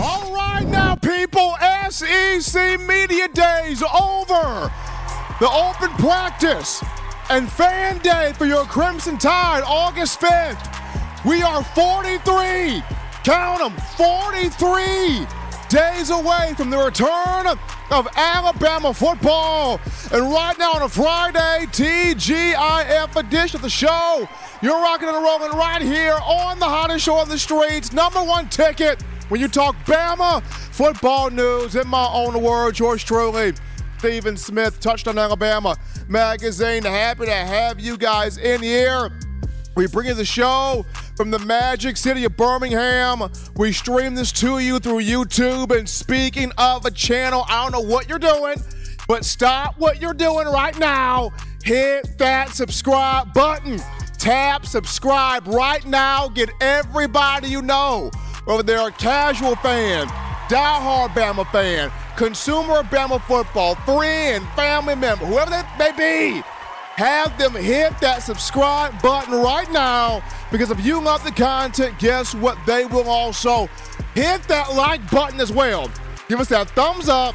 All right, now, people, SEC Media Days over. The open practice and fan day for your Crimson Tide, August 5th. We are 43, count them, 43 days away from the return of Alabama football. And right now on a Friday, TGIF edition of the show, you're rocking and rolling right here on the hottest show on the streets. Number one ticket when you talk Bama football news. In my own words, yours truly, Stephen Smith, Touchdown Alabama Magazine. Happy to have you guys in here. We bring you the show from the magic city of Birmingham. We stream this to you through YouTube. And speaking of a channel, I don't know what you're doing, but stop what you're doing right now. Hit that subscribe button. Tap subscribe right now. Get everybody you know, whether they're a casual fan, diehard Bama fan, consumer of Bama football, friend, family member, whoever that may be. Have them hit that subscribe button right now because if you love the content, guess what? They will also hit that like button as well. Give us that thumbs up,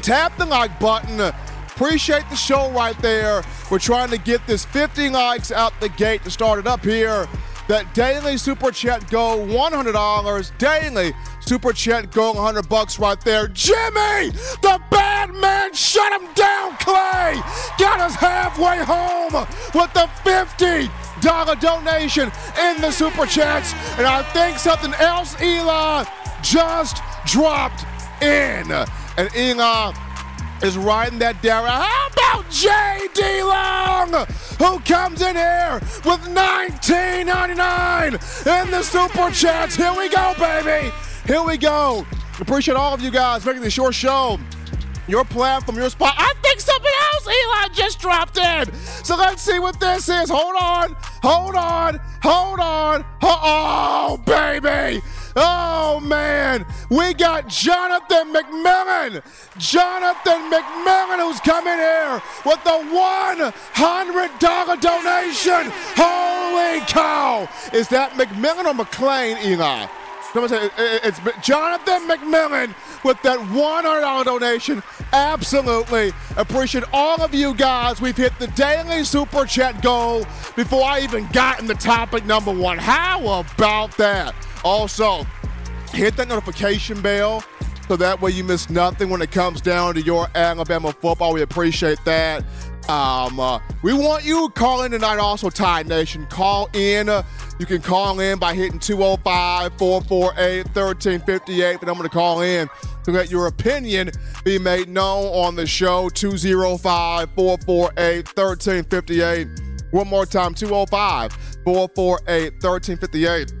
tap the like button. Appreciate the show right there. We're trying to get this 50 likes out the gate to start it up here. That daily super chat go $100. Daily super chat go 100 bucks right there. Jimmy, the bad man, shut him down, Clay. Got us halfway home with the 50 dollar donation in the super chats. And I think something else, Eli, just dropped in. And Eli is riding that down. How about J.D. Long, who comes in here with 19.99 in the super chats? Here we go, baby. Here we go. Appreciate all of you guys making this your show, your platform, your spot. I think something else, Eli, just dropped in. So let's see what this is. Hold on, hold on, hold on. Oh, baby. Oh man, we got Jonathan McMillan. Jonathan McMillan who's coming here with the $100 donation. Holy cow. Is that McMillan or McLean, Eli? It's Jonathan McMillan with that $100 donation. Absolutely. Appreciate all of you guys. We've hit the daily super chat goal before I even got in the topic number one. How about that? Also, hit that notification bell so that way you miss nothing when it comes down to your Alabama football. We appreciate that. Um, uh, we want you to call in tonight, also, Tide Nation. Call in. Uh, You can call in by hitting 205 448 1358. The number to call in to let your opinion be made known on the show 205 448 1358. One more time 205 448 1358.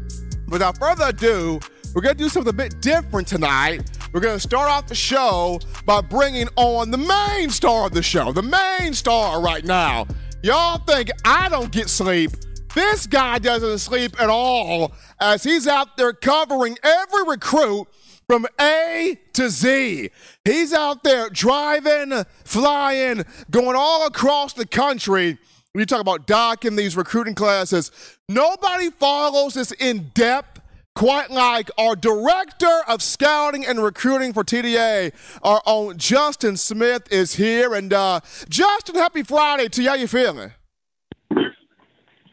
Without further ado, we're going to do something a bit different tonight. We're going to start off the show by bringing on the main star of the show, the main star right now. Y'all think I don't get sleep. This guy doesn't sleep at all as he's out there covering every recruit from A to Z. He's out there driving, flying, going all across the country. When you talk about Doc in these recruiting classes, nobody follows this in depth quite like our director of scouting and recruiting for TDA, our own Justin Smith is here. And uh, Justin, happy Friday to you. How you feeling?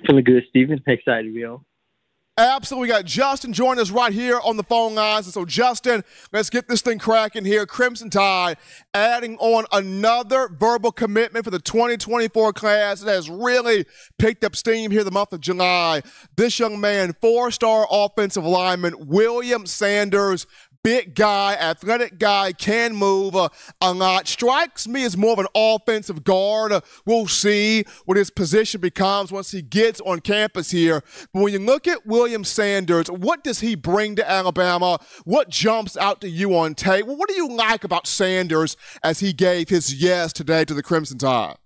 Feeling good, Steven. Excited to be on. Absolutely. We got Justin joining us right here on the phone lines. And so, Justin, let's get this thing cracking here. Crimson Tide adding on another verbal commitment for the 2024 class that has really picked up steam here the month of July. This young man, four star offensive lineman, William Sanders, big guy, athletic guy, can move a lot. Strikes me as more of an offensive guard. We'll see what his position becomes once he gets on campus here. But when you look at William Sanders, what does he bring to Alabama? What jumps out to you on tape? What do you like about Sanders as he gave his yes today to the Crimson Tide?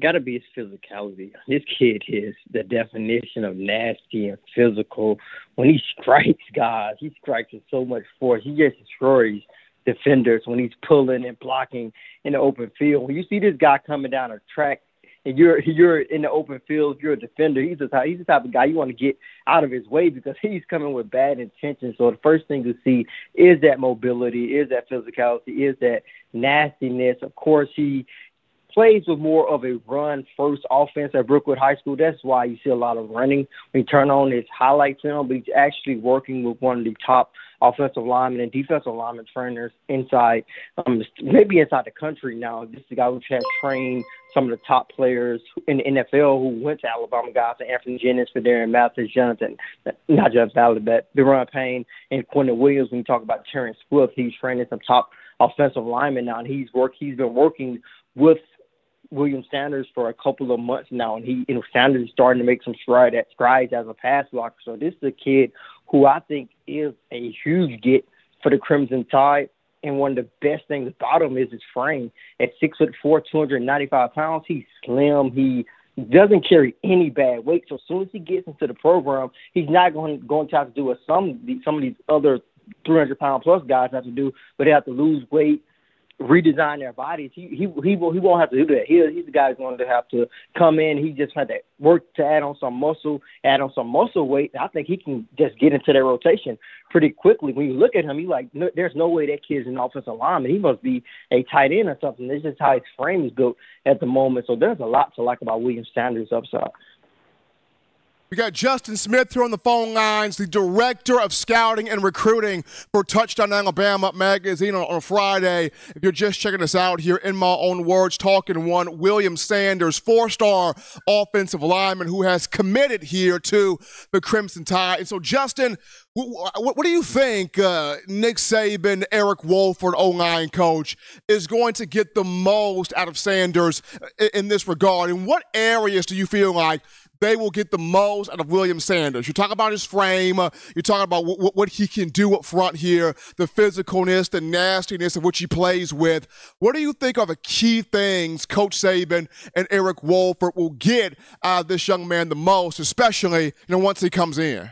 Got to be his physicality. This kid is the definition of nasty and physical. When he strikes guys, he strikes with so much force. He just destroys defenders when he's pulling and blocking in the open field. When you see this guy coming down a track and you're you're in the open field, you're a defender, he's the type he's the type of guy you want to get out of his way because he's coming with bad intentions. So the first thing to see is that mobility, is that physicality, is that nastiness. Of course, he plays with more of a run first offense at Brookwood High School. That's why you see a lot of running. When you turn on his highlight film, but he's actually working with one of the top offensive linemen and defensive lineman trainers inside, um, maybe inside the country now. This is the guy who has trained some of the top players in the NFL who went to Alabama guys, like Anfernee Jennings, Phidarian Mathis, Jonathan, not Ballard, but Da'Ron Payne and Quinnen Williams. When you talk about Terrence Swift, he's training some top offensive linemen now, and he's work. He's been working with William Sanders for a couple of months now, and he, you know, Sanders is starting to make some stride at strides as a pass blocker. So this is a kid who I think is a huge get for the Crimson Tide. And one of the best things about him is his frame. At six foot four, two hundred ninety five pounds, he's slim. He doesn't carry any bad weight. So as soon as he gets into the program, he's not going going to have to do what some some of these other 300 pound plus guys have to do, but they have to lose weight, redesign their bodies. He he he will he won't have to do that. He he's the guy who's going to have to come in. He just had to work to add on some muscle, add on some muscle weight. I think he can just get into that rotation pretty quickly. When you look at him, you like no, there's no way that kid's an offensive lineman. He must be a tight end or something. This is how his frame is built at the moment. So there's a lot to like about William Sanders' upside. We got Justin Smith here on the phone lines, the director of scouting and recruiting for Touchdown Alabama magazine on, on Friday. If you're just checking us out here in my own words, talking one William Sanders, four-star offensive lineman who has committed here to the Crimson Tide. And so, Justin, what, what do you think uh, Nick Saban, Eric Wolford, O-line coach, is going to get the most out of Sanders in, in this regard? And what areas do you feel like they will get the most out of William Sanders. You talk about his frame. Uh, you talk about w- w- what he can do up front here, the physicalness, the nastiness of which he plays with. What do you think are the key things Coach Saban and Eric Wolford will get out of this young man the most, especially you know once he comes in?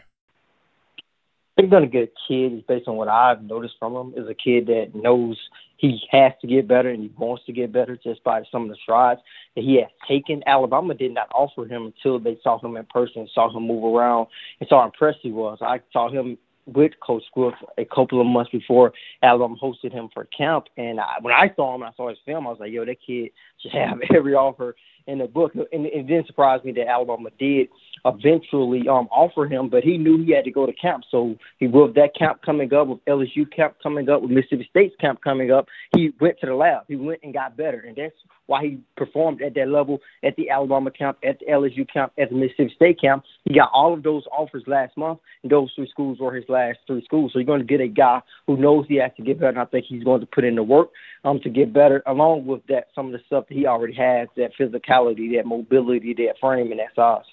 They're going to get a kid, based on what I've noticed from him, is a kid that knows – he has to get better and he wants to get better just by some of the strides that he has taken. Alabama did not offer him until they saw him in person, saw him move around, and saw how impressed he was. I saw him with Coach Swift a couple of months before Alabama hosted him for camp. And I, when I saw him, I saw his film, I was like, yo, that kid should have every offer in the book. And it didn't surprise me that Alabama did eventually um, offer him, but he knew he had to go to camp. So he with that camp coming up, with LSU camp coming up, with Mississippi State's camp coming up, he went to the lab. He went and got better, and that's why he performed at that level at the Alabama camp, at the LSU camp, at the Mississippi State camp. He got all of those offers last month, and those three schools were his last three schools. So you're going to get a guy who knows he has to get better, and I think he's going to put in the work um, to get better. Along with that, some of the stuff that he already has, that physicality, that mobility, that frame, and that size.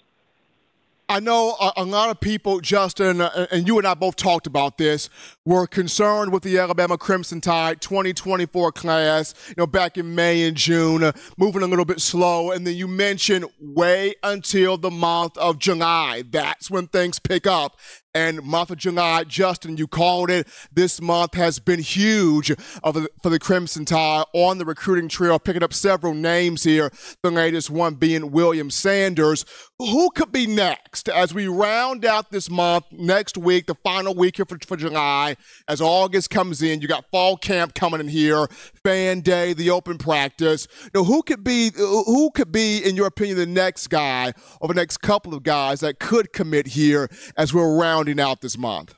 I know a, a, lot of people, Justin, uh, and you and I both talked about this, were concerned with the Alabama Crimson Tide 2024 class, you know, back in May and June, uh, moving a little bit slow. And then you mentioned wait until the month of July. That's when things pick up and month of July, Justin, you called it. This month has been huge for the Crimson Tide on the recruiting trail, picking up several names here. The latest one being William Sanders. Who could be next as we round out this month next week, the final week here for, for July, as August comes in? You got fall camp coming in here, fan day, the open practice. Know, who could be who could be, in your opinion, the next guy or the next couple of guys that could commit here as we're around rounding out this month?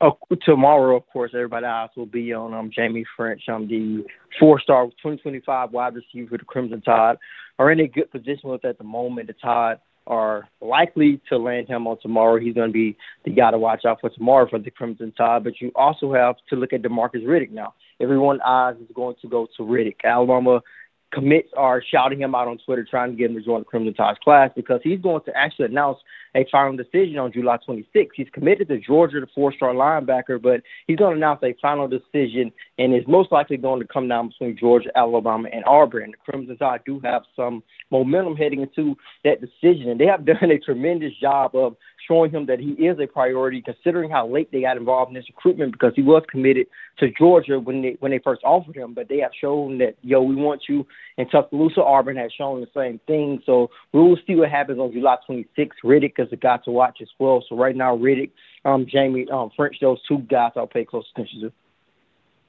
Oh, tomorrow, of course, everybody else will be on um, Jaime Ffrench. I'm um, the four-star 2025 wide receiver for the Crimson Tide. Are in a good position with at the moment. The Tide are likely to land him on tomorrow. He's going to be the guy to watch out for tomorrow for the Crimson Tide. But you also have to look at Demarcus Riddick now. Everyone's eyes is going to go to Riddick. Alabama commits are shouting him out on Twitter, trying to get him to join the Crimson Tide's class because he's going to actually announce a final decision on July 26th. He's committed to Georgia, the four-star linebacker, but he's going to announce a final decision, and is most likely going to come down between Georgia, Alabama, and Auburn. The Crimson Tide do have some momentum heading into that decision, and they have done a tremendous job of showing him that he is a priority, considering how late they got involved in this recruitment because he was committed to Georgia when they when they first offered him. But they have shown that yo, we want you. And Tuscaloosa Auburn has shown the same thing. So we will see what happens on July 26th. Riddick is a guy to watch as well. So right now, Riddick, um, Jaime um, Ffrench, those two guys I'll pay close attention to.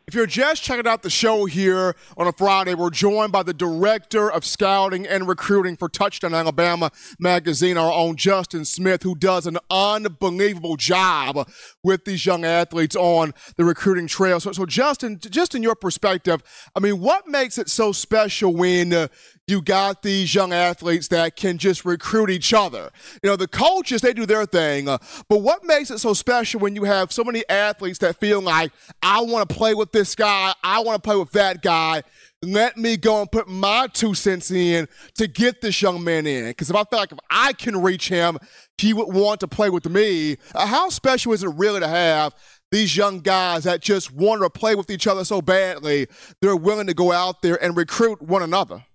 If you're just checking out the show here on a Friday, we're joined by the Director of Scouting and Recruiting for Touchdown Alabama magazine, our own Justin Smith, who does an unbelievable job with these young athletes on the recruiting trail. So, so Justin, just in your perspective, I mean, what makes it so special when uh, you got these young athletes that can just recruit each other. You know, the coaches, they do their thing. Uh, but what makes it so special when you have so many athletes that feel like, I want to play with this guy, I want to play with that guy? Let me go and put my two cents in to get this young man in. Because if I feel like if I can reach him, he would want to play with me. Uh, how special is it really to have these young guys that just want to play with each other so badly, they're willing to go out there and recruit one another?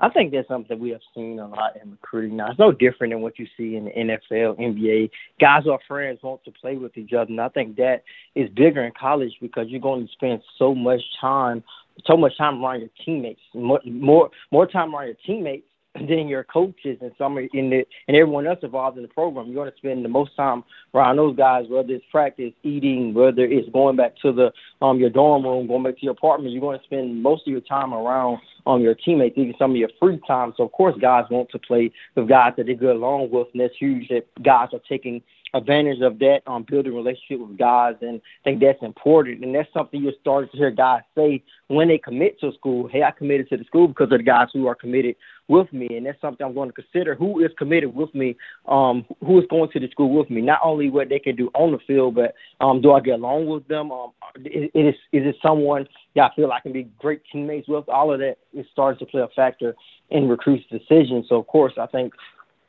I think that's something we have seen a lot in recruiting now. It's no different than what you see in the NFL, NBA. Guys are friends want to play with each other, and I think that is bigger in college because you're going to spend so much time, so much time around your teammates, more more, more time around your teammates than your coaches and some in the and everyone else involved in the program. You're going to spend the most time around those guys, whether it's practice, eating, whether it's going back to the um your dorm room, going back to your apartment. You're going to spend most of your time around um your teammates, even some of your free time. So of course, guys want to play with guys that they get along with, and that's huge. That guys are taking advantage of that, um, building relationship with guys, and I think that's important. And that's something you're starting to hear guys say when they commit to a school. Hey, I committed to the school because of the guys who are committed with me, and that's something I'm going to consider. Who is committed with me? Um, who is going to the school with me? Not only what they can do on the field, but um, do I get along with them? Um, is is it someone that I feel I can be great teammates with? All of that is starting to play a factor in recruits' decisions. So, of course, I think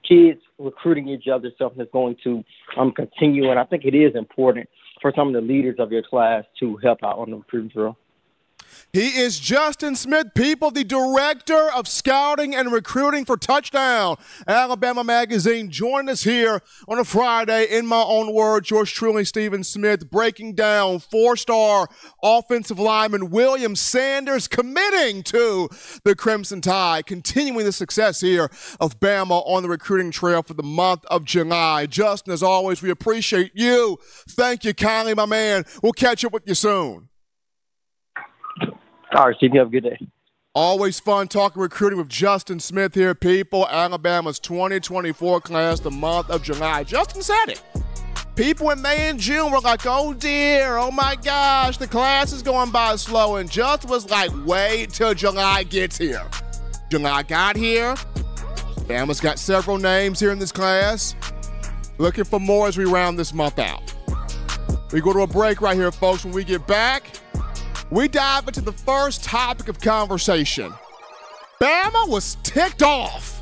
kids recruiting each other something that's going to um, continue. And I think it is important for some of the leaders of your class to help out on the recruiting trail. He is Justin Smith, people, the director of scouting and recruiting for Touchdown Alabama Magazine. Join us here on a Friday. In my own words, George truly, Stephen Smith, breaking down four-star offensive lineman William Sanders committing to the Crimson Tide, continuing the success here of Bama on the recruiting trail for the month of July. Justin, as always, we appreciate you. Thank you kindly, my man. We'll catch up with you soon. All right, Steve. You have a good day. Always fun talking recruiting with Justin Smith here, people. Alabama's 2024 class, the month of July. Justin said it. People in May and June were like, oh dear, oh my gosh, the class is going by slow. And Justin was like, wait till July gets here. July got here. Bama's got several names here in this class. Looking for more as we round this month out. We go to a break right here, folks. When we get back, we dive into the first topic of conversation. Bama was ticked off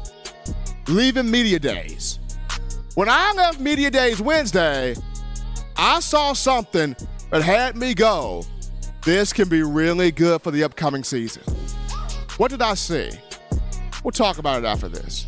leaving Media Days. When I left Media Days Wednesday, I saw something that had me go, this can be really good for the upcoming season. What did I see? We'll talk about it after this.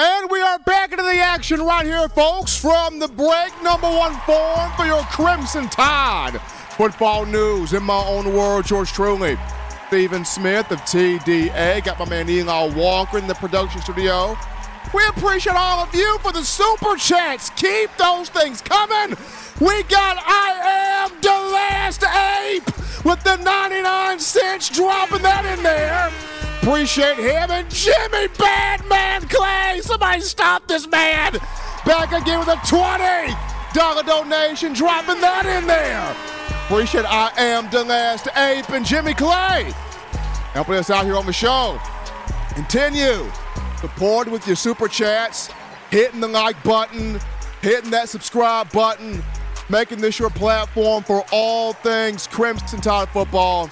And we are back into the action right here, folks, from the break number one form for your Crimson Tide. Football news in my own words, yours truly. Stephen Smith of TDA. Got my man Eli Walker in the production studio. We appreciate all of you for the super chats. Keep those things coming. We got I am the last ape with the 99 cents dropping that in there. Appreciate him and Jimmy Badman Clay. Somebody stop this man. Back again with a $20 donation, dropping that in there. Appreciate I am the last ape and Jimmy Clay. Helping us out here on the show. Continue supporting with your super chats, hitting the like button, hitting that subscribe button, making this your platform for all things Crimson Tide football.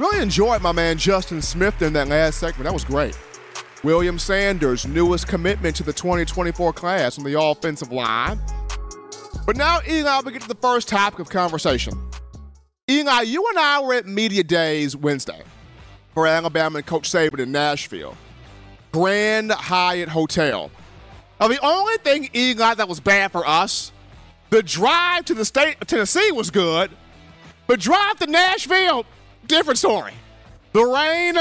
Really enjoyed my man Justin Smith in that last segment. That was great. William Sanders, newest commitment to the 2024 class on the offensive line. But now, Eli, we get to the first topic of conversation. Eli, you and I were at Media Days Wednesday for Alabama and Coach Saban in Nashville. Grand Hyatt Hotel. Now, the only thing, Eli, that was bad for us, the drive to the state of Tennessee was good, but drive to Nashville, different story. The rain,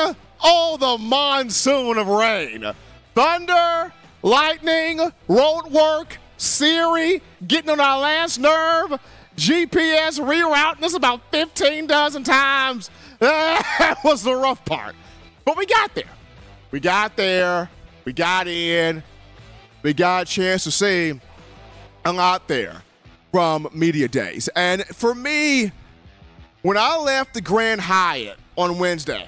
oh, the monsoon of rain. Thunder, lightning, road work, Siri getting on our last nerve, GPS rerouting us about 15 dozen times. That was the rough part. But we got there. We got there. We got in. We got a chance to see a lot there from Media Days. And for me, when I left the Grand Hyatt on Wednesday,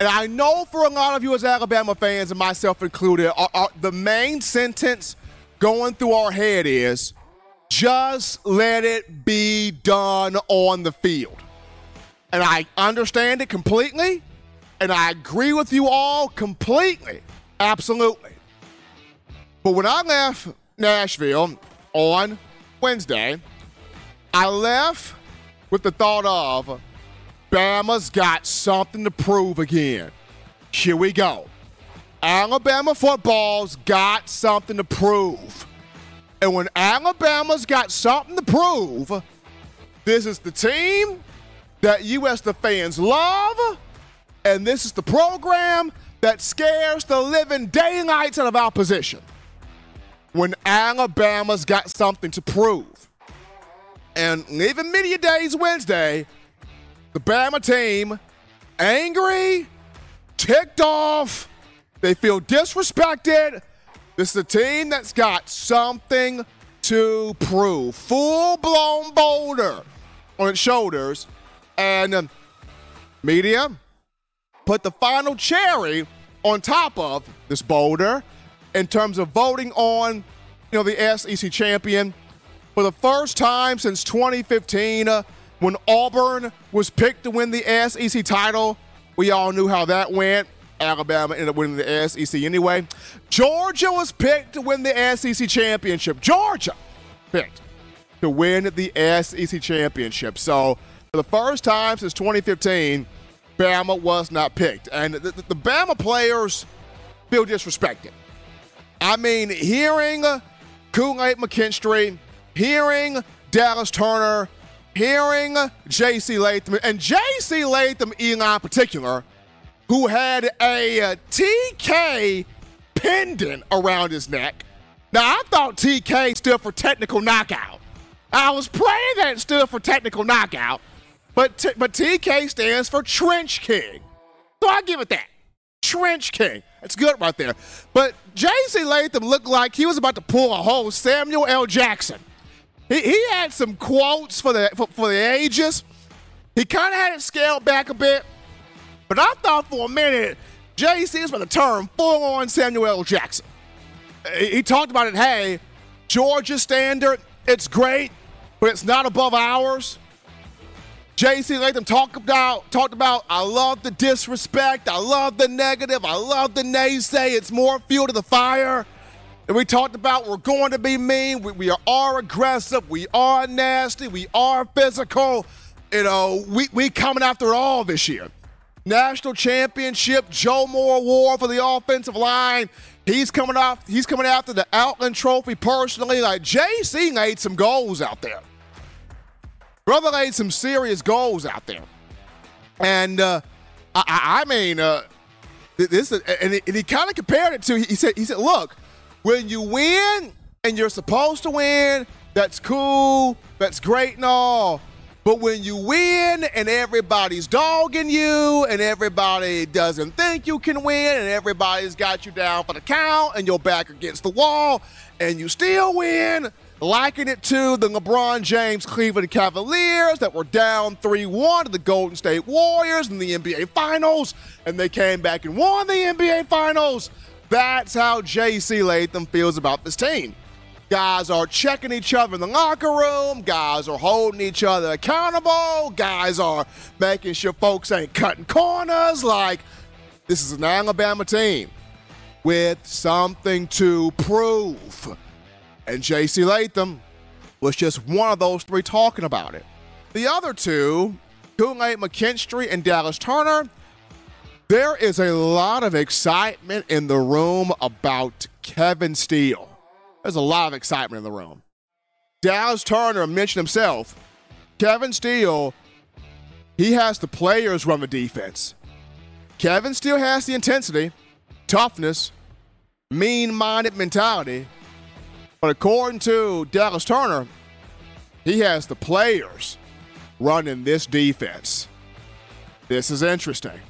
and I know for a lot of you as Alabama fans and myself included, our, our- the main sentence going through our head is Just let it be done on the field. And I understand it completely, and I agree with you all completely. Absolutely. But when I left Nashville on Wednesday, I left with the thought of Bama's got something to prove again. Here we go. Alabama football's got something to prove. And when Alabama's got something to prove, this is the team that you as the fans love, and this is the program that scares the living daylights out of opposition. When Alabama's got something to prove. And leaving Media Days Wednesday, the Bama team angry, ticked off, they feel disrespected. This is a team that's got something to prove. Full blown boulder on its shoulders. And um, media put the final cherry on top of this boulder in terms of voting on you know the SEC champion for the first time since 2015 uh, when Auburn was picked to win the SEC title. We all knew how that went. Alabama ended up winning the SEC anyway. Georgia was picked to win the SEC championship. Georgia picked to win the SEC championship. So for the first time since 2015, Bama was not picked. And the, the, the Bama players feel disrespected. I mean, hearing Kool-Aid McKinstry, hearing Dallas Turner, hearing J.C. Latham, and J.C. Latham, in particular, who had a uh, TK pendant around his neck. Now, I thought TK stood for technical knockout. I was praying that it stood for technical knockout, but, t- but TK stands for Trench King. So I give it that. Trench King. That's good right there. But J.C. Latham looked like he was about to pull a whole Samuel L. Jackson. He, he had some quotes for the, for, for the ages. He kind of had it scaled back a bit. But I thought for a minute JC was about to turn full on Samuel. Jackson. He talked about it. Hey, Georgia standard, it's great, but it's not above ours. JC Latham talked about talked about I love the disrespect, I love the negative, I love the naysay. It's more fuel to the fire. And we talked about we're going to be mean, we, we are aggressive, we are nasty, we are physical. You know, we we coming after it all this year. National championship, Joe Moore Award for the offensive line. He's coming off. He's coming after the Outland Trophy personally. Like JC made some goals out there. Brother made some serious goals out there, and uh, I, I, mean, uh, this and he, he kind of compared it to. He said, he said, look, when you win and you're supposed to win, that's cool, that's great and all. But when you win and everybody's dogging you and everybody doesn't think you can win and everybody's got you down for the count and you're back against the wall and you still win, liken it to the LeBron James Cleveland Cavaliers that were down 3 1 to the Golden State Warriors in the NBA Finals and they came back and won the NBA Finals. That's how JC Latham feels about this team. Guys are checking each other in the locker room. Guys are holding each other accountable. Guys are making sure folks ain't cutting corners. Like, this is an Alabama team with something to prove. And J.C. Latham was just one of those three talking about it. The other two, Kool-Aid McKinstry and Dallas Turner, there is a lot of excitement in the room about Kevin Steele. There's a lot of excitement in the room. Dallas Turner mentioned himself. Kevin Steele, he has the players run the defense. Kevin Steele has the intensity, toughness, mean minded mentality. But according to Dallas Turner, he has the players running this defense. This is interesting.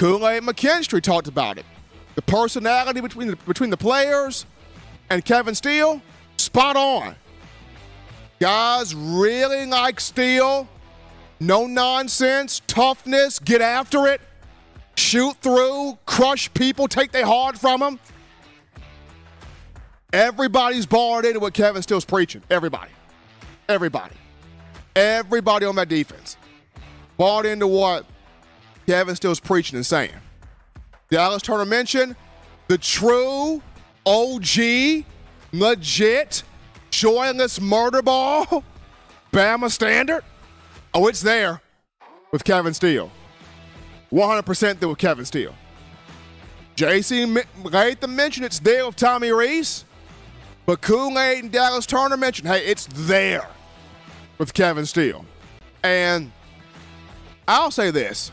Kool Aid McKinstry talked about it. The personality between the, between the players and Kevin Steele, spot on. Guys really like Steele. No nonsense, toughness, get after it, shoot through, crush people, take their heart from them. Everybody's bought into what Kevin Steele's preaching. Everybody. Everybody. Everybody on that defense bought into what Kevin Steele's preaching and saying. Dallas Turner mentioned the true OG, legit, joyless murder ball, Bama standard. Oh, it's there with Kevin Steele. 100% there with Kevin Steele. JC Latham mentioned it's there with Tommy Rees, But Kool-Aid and Dallas Turner mentioned, hey, it's there with Kevin Steele. And I'll say this.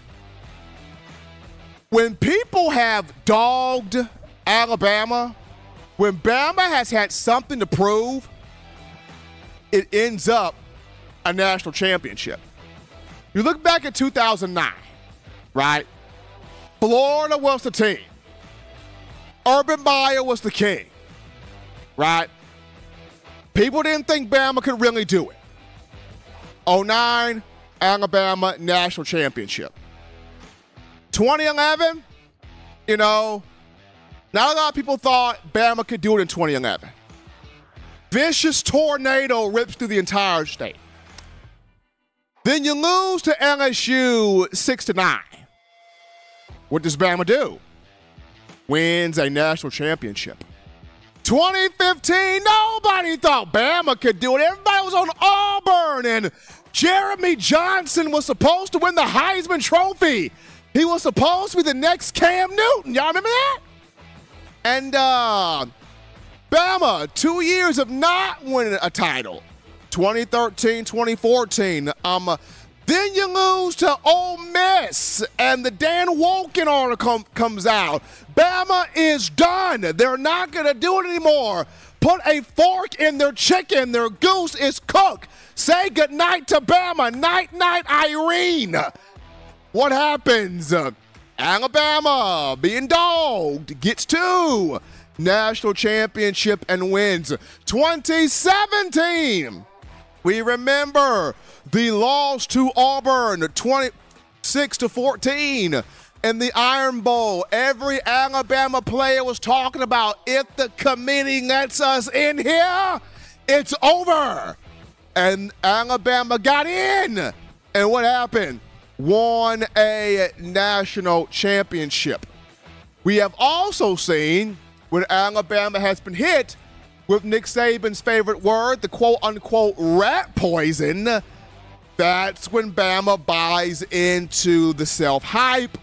When people have dogged Alabama, when Bama has had something to prove, it ends up a national championship. You look back at 2009, right? Florida was the team. Urban Meyer was the king, right? People didn't think Bama could really do it. 09, Alabama national championship. 2011, you know, not a lot of people thought Bama could do it in 2011. Vicious tornado rips through the entire state. Then you lose to LSU 6 to 9. What does Bama do? Wins a national championship. 2015, nobody thought Bama could do it. Everybody was on Auburn, and Jeremy Johnson was supposed to win the Heisman Trophy. He was supposed to be the next Cam Newton. Y'all remember that? And uh, Bama, two years of not winning a title. 2013, 2014. Um, then you lose to Ole Miss, and the Dan Wolken article comes out. Bama is done. They're not going to do it anymore. Put a fork in their chicken. Their goose is cooked. Say goodnight to Bama. Night, night, Irene. What happens? Alabama being dogged gets two national championship and wins 2017. We remember the loss to Auburn 26 to 14 in the Iron Bowl. Every Alabama player was talking about if the committee lets us in here, it's over. And Alabama got in. And what happened? Won a national championship. We have also seen when Alabama has been hit with Nick Saban's favorite word, the quote unquote rat poison, that's when Bama buys into the self hype.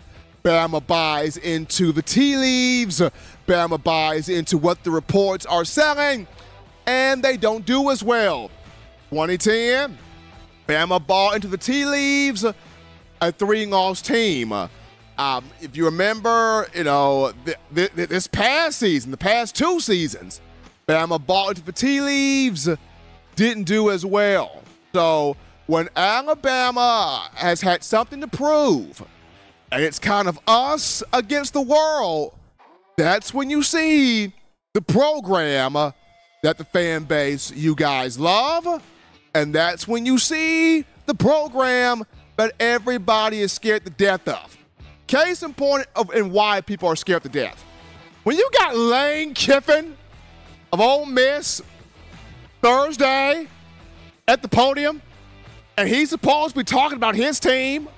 Bama buys into the tea leaves. Bama buys into what the reports are selling, and they don't do as well. 2010, Bama bought into the tea leaves, a three loss team. Um, if you remember, you know, th- th- this past season, the past two seasons, Bama bought into the tea leaves, didn't do as well. So when Alabama has had something to prove, and it's kind of us against the world, that's when you see the program that the fan base you guys love, and that's when you see the program that everybody is scared to death of. Case in point of and why people are scared to death. When you got Lane Kiffin of Ole Miss Thursday at the podium, and he's supposed to be talking about his team,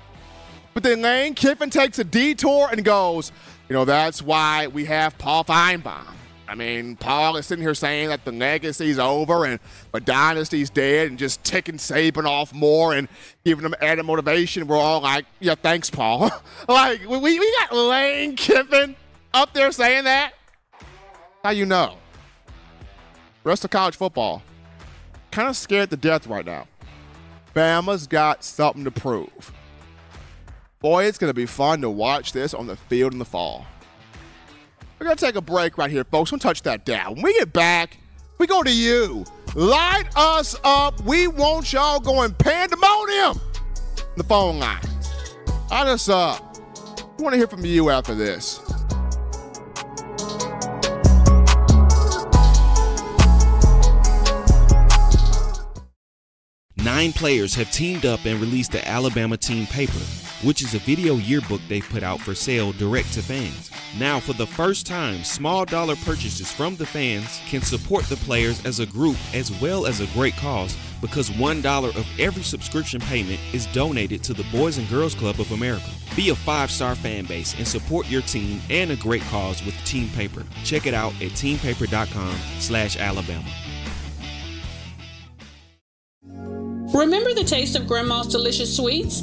but then Lane Kiffin takes a detour and goes, you know, that's why we have Paul Finebaum. I mean, Paul is sitting here saying that the legacy's over and the dynasty's dead and just ticking Saban off more and giving them added motivation. We're all like, yeah, thanks, Paul. like, we, we got Lane Kiffin up there saying that. How you know? Rest of college football. Kind of scared to death right now. Bama's got something to prove. Boy, it's going to be fun to watch this on the field in the fall. We're going to take a break right here, folks. Don't touch that down. When we get back, we go to you. Light us up. We want y'all going pandemonium. The phone line. Light us up. We want to hear from you after this. Nine players have teamed up and released the Alabama Team Paper, which is a video yearbook they've put out for sale direct to fans. Now, for the first time, small dollar purchases from the fans can support the players as a group as well as a great cause because $1 of every subscription payment is donated to the Boys and Girls Club of America. Be a five star fan base and support your team and a great cause with Team Paper. Check it out at teampaper.com slash Alabama. Remember the taste of Grandma's delicious sweets?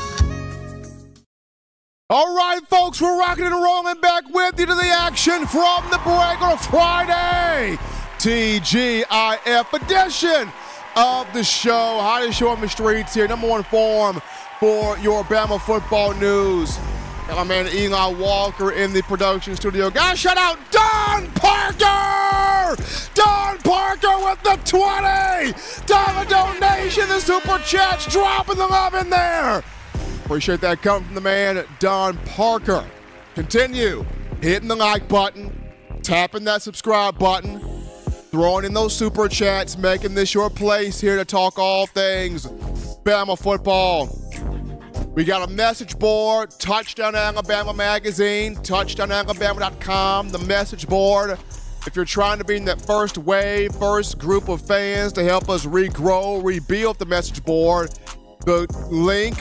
All right, folks, we're rocking and rolling back with you to the action from the break on a Friday. TGIF edition of the show. Hottest show on the streets here. Number one form for your Bama football news. Got my man Eli Walker in the production studio. Guys, shout out Don Parker! Don Parker with the 20! Dollar donation, the super chats dropping the love in there. Appreciate that coming from the man, Don Parker. Continue hitting the like button, tapping that subscribe button, throwing in those super chats, making this your place here to talk all things Bama football. We got a message board, Touchdown Alabama Magazine, touchdownalabama.com, the message board. If you're trying to be in that first wave, first group of fans to help us regrow, rebuild the message board, the link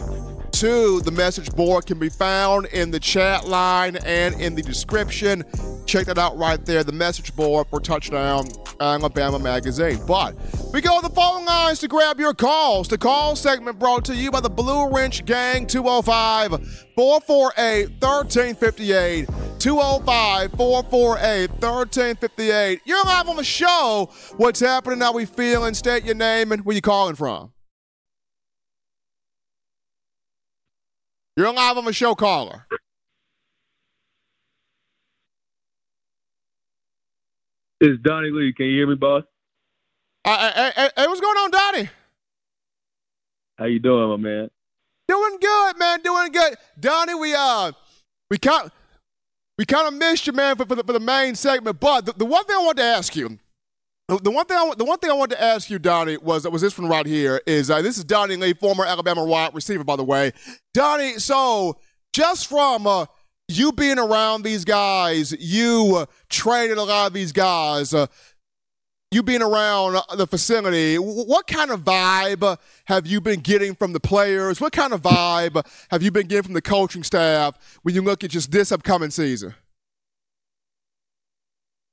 to the message board can be found in the chat line and in the description. Check that out right there, the message board for Touchdown Alabama Magazine. But we go to the phone lines to grab your calls. The call segment brought to you by the Blue Wrench Gang 205 448 1358. 205 448 1358. You're live on the show. What's happening? How we feeling? State your name and where you calling from. You're live on the show, caller. It's Donnie Lee. Can you hear me, boss? Uh, hey, hey, what's going on, Donnie? How you doing, my man? Doing good, man. Doing good, Donnie. We uh, we kind we kind of missed you, man, for, for the, for the main segment. But the, the one thing I want to ask you, the one thing I, the one thing I wanted to ask you, Donnie, was was this one right here. Is uh, this is Donnie Lee, former Alabama wide receiver, by the way. Donnie, so just from uh, you being around these guys, you uh, trained a lot of these guys. Uh, you being around the facility, what kind of vibe have you been getting from the players? What kind of vibe have you been getting from the coaching staff when you look at just this upcoming season?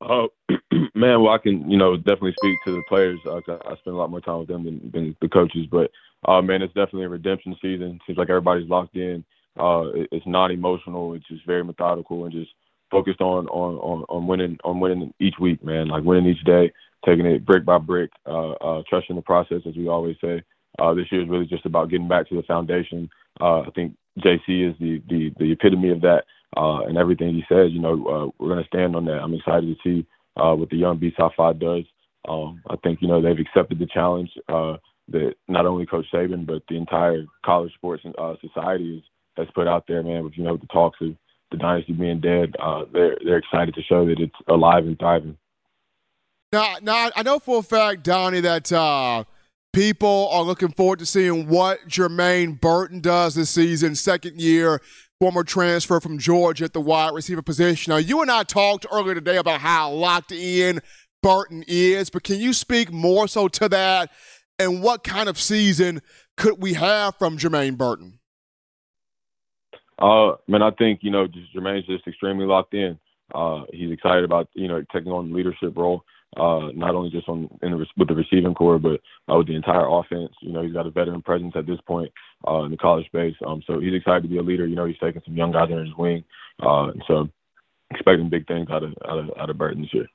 Oh, man, well, I can, you know, definitely speak to the players. Uh, I spend a lot more time with them than, than the coaches. But, uh, man, it's definitely a redemption season. Seems like everybody's locked in. Uh, it's not emotional. It's just very methodical and just focused on, on, on, on winning on winning each week, man. Like winning each day, taking it brick by brick, uh, uh, trusting the process, as we always say. Uh, this year is really just about getting back to the foundation. Uh, I think JC is the, the, the epitome of that. Uh, and everything he says, you know, uh, we're going to stand on that. I'm excited to see uh, what the young B Top Five does. Um, I think you know they've accepted the challenge uh, that not only Coach Saban but the entire college sports uh, society has put out there. Man, with you know the talks of the dynasty being dead, uh, they're they're excited to show that it's alive and thriving. Now, now I know for a fact, Donnie, that uh, people are looking forward to seeing what Jermaine Burton does this season, second year former transfer from Georgia at the wide receiver position. Now, you and I talked earlier today about how locked in Burton is, but can you speak more so to that and what kind of season could we have from Jermaine Burton? Uh, man, I think you know just Jermaine's just extremely locked in. Uh, he's excited about you know taking on the leadership role uh, not only just on in the, with the receiving core, but uh, with the entire offense. You know, he's got a veteran presence at this point uh, in the college space. Um, so he's excited to be a leader. You know, he's taking some young guys under his wing, uh, so expecting big things out of out of, out of Burton this year.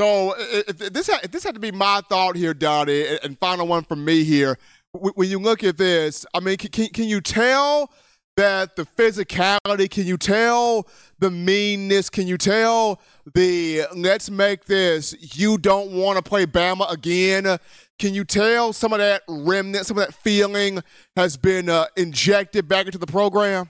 So if this had, if this had to be my thought here, Donnie, and final one from me here, when you look at this, I mean, can, can you tell that the physicality, can you tell the meanness? Can you tell the let's make this, you don't want to play Bama again? Can you tell some of that remnant, some of that feeling has been uh, injected back into the program?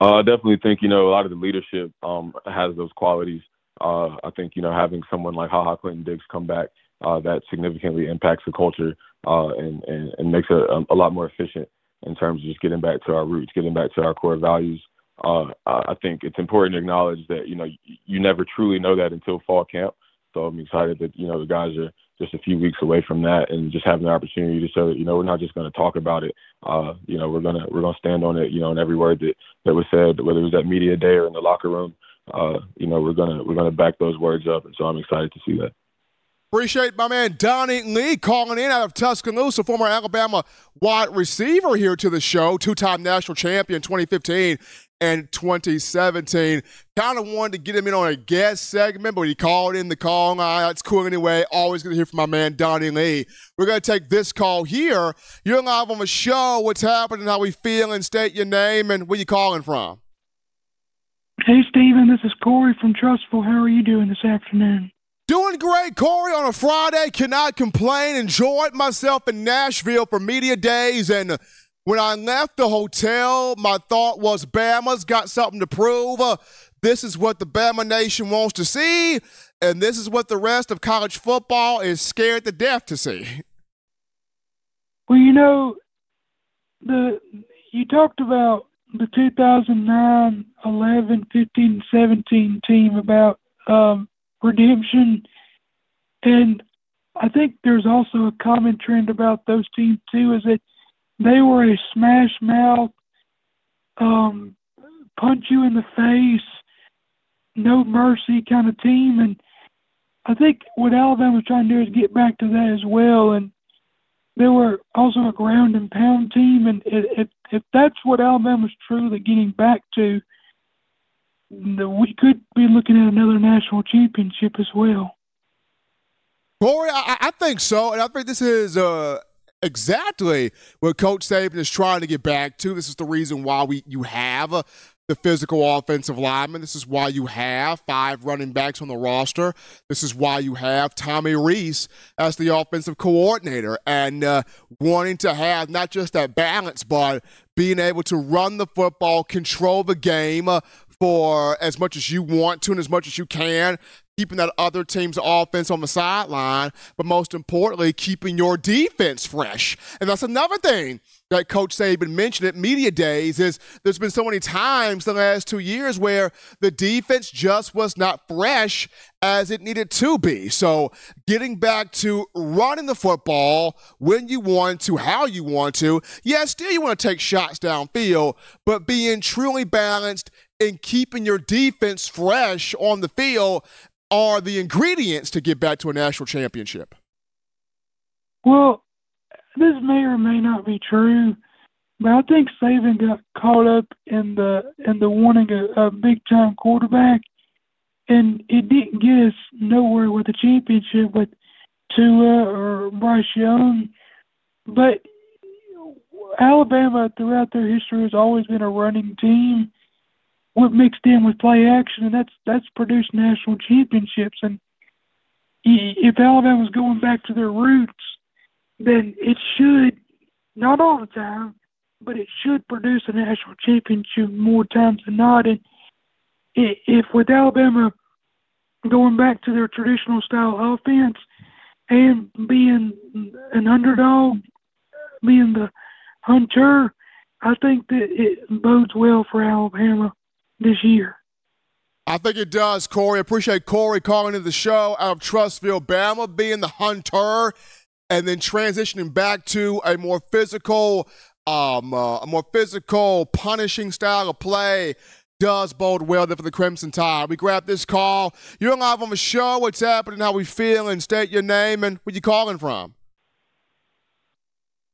Uh, I definitely think, you know, a lot of the leadership um, has those qualities. Uh, I think, you know, having someone like Ha Ha Clinton-Dix come back, uh, that significantly impacts the culture uh, and, and, and makes it a, a lot more efficient in terms of just getting back to our roots, getting back to our core values. Uh, I think it's important to acknowledge that you know you never truly know that until fall camp. So I'm excited that you know the guys are just a few weeks away from that and just having the opportunity to show that you know we're not just going to talk about it. Uh, you know we're gonna we're gonna stand on it. You know in every word that that was said, whether it was at media day or in the locker room. Uh, you know we're gonna we're gonna back those words up, and so I'm excited to see that. Appreciate my man Donnie Lee calling in out of Tuscaloosa, former Alabama wide receiver here to the show, two-time national champion 2015 and 2017. Kind of wanted to get him in on a guest segment, but he called in the call. It's cool anyway. Always going to hear from my man Donnie Lee. We're going to take this call here. You're live on the show. What's happening? How we feeling? State your name and where you calling from. Hey, Steven. This is Corey from Trussville. How are you doing this afternoon? Doing great, Corey, on a Friday. Cannot complain. Enjoyed myself in Nashville for media days. And when I left the hotel, my thought was Bama's got something to prove. Uh, this is what the Bama Nation wants to see. And this is what the rest of college football is scared to death to see. Well, you know, the you talked about the 2009, 11, 15, 17 team about um, redemption. And I think there's also a common trend about those teams too, is that they were a smash mouth, um, punch you in the face, no mercy kind of team. And I think what Alabama's trying to do is get back to that as well. And they were also a ground and pound team. And if, if that's what Alabama's truly getting back to, we could be looking at another national championship as well. Corey, I, I think so, and I think this is uh, exactly what Coach Saban is trying to get back to. This is the reason why we you have uh, the physical offensive lineman. This is why you have five running backs on the roster. This is why you have Tommy Rees as the offensive coordinator and uh, wanting to have not just that balance, but being able to run the football, control the game, uh, for as much as you want to and as much as you can, keeping that other team's offense on the sideline, but most importantly, keeping your defense fresh. And that's another thing that Coach Saban mentioned at media days is there's been so many times the last two years where the defense just was not fresh as it needed to be. So getting back to running the football when you want to, how you want to. Yeah, still you want to take shots downfield, but being truly balanced and keeping your defense fresh on the field are the ingredients to get back to a national championship? Well, this may or may not be true, but I think Saban got caught up in the in the wanting a, a big time quarterback, and it didn't get us nowhere with a championship with Tua or Bryce Young. But Alabama, throughout their history, has always been a running team what mixed in with play action, and that's that's produced national championships. And if Alabama's going back to their roots, then it should, not all the time, but it should produce a national championship more times than not. And if with Alabama going back to their traditional style offense and being an underdog, being the hunter, I think that it bodes well for Alabama this year. I think it does, Corey. Appreciate Corey calling into the show out of Trussville, Bama, being the hunter, and then transitioning back to a more physical, um, uh, a more physical, punishing style of play does bode well for the Crimson Tide. We grab this call. You're live on the show. What's happening? How we feeling? State your name and where you calling from.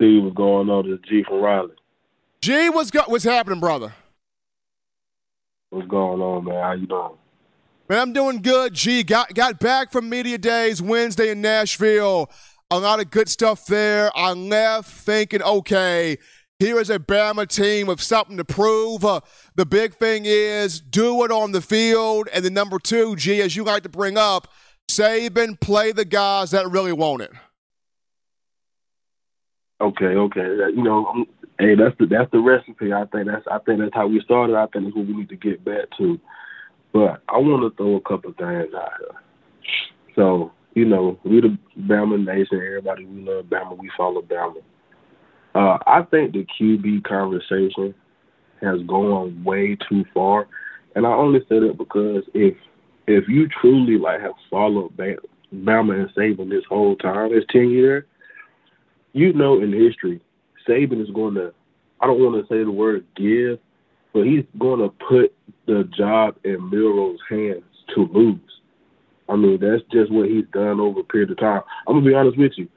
See what's going on. This G from Raleigh. G, what's go- what's happening, brother? What's going on, man? How you doing? Man, I'm doing good. G got got back from media days Wednesday in Nashville. A lot of good stuff there. I left thinking, okay, Here is a Bama team with something to prove. Uh, the big thing is do it on the field. And the number two, G, as you like to bring up, Saban play the guys that really want it. Okay, okay. You know, hey, that's the that's the recipe. I think that's I think that's how we started. I think that's what we need to get back to. But I want to throw a couple things out here. So you know, we the Bama nation. Everybody, we love Bama. We follow Bama. Uh, I think the QB conversation has gone way too far, and I only say that because if if you truly like have followed Bama and Saban this whole time, it's ten years, you know in history, Saban is going to. I don't want to say the word give, but he's going to put the job in Milroe's hands to lose. I mean, that's just what he's done over a period of time. I'm gonna be honest with you.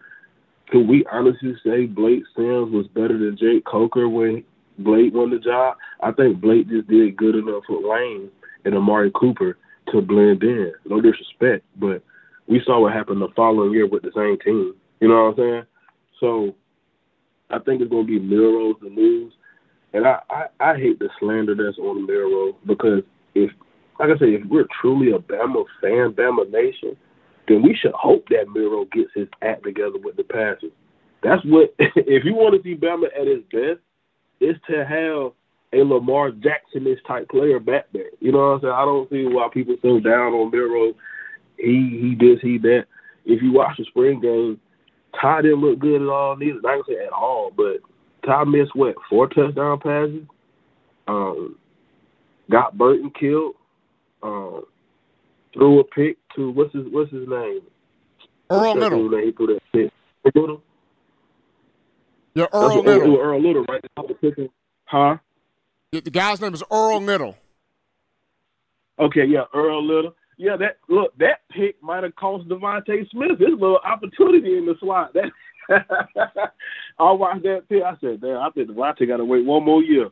Can we honestly say Blake Sims was better than Jake Coker when Blake won the job? I think Blake just did good enough with Lane and Amari Cooper to blend in. No disrespect, but we saw what happened the following year with the same team. You know what I'm saying? So I think it's gonna be Milroe's the news. And I, I, I hate the slander that's on Milroe because if like I said, if we're truly a Bama fan, Bama nation, then we should hope that Milroe gets his act together with the passes. That's what if you want to see Bama at his best, it's to have a Lamar Jackson type player back there. You know what I'm saying? I don't see why people so down on Milroe. He he this, he that. If you watch the spring game, Ty didn't look good at all, neither not gonna say at all, but Ty missed what, four touchdown passes? Um got Burton killed. Um threw a pick to what's his what's his name? Earl Little. Name? He threw that pick. Little. Yeah, Earl Little. Earl Little, right? Huh? The guy's name is Earl Little. Okay, yeah, Earl Little. Yeah, that look that pick might have cost DeVonta Smith his little opportunity in the slot. That I watched that pick. I said, "Damn, I think DeVonta got to wait one more year."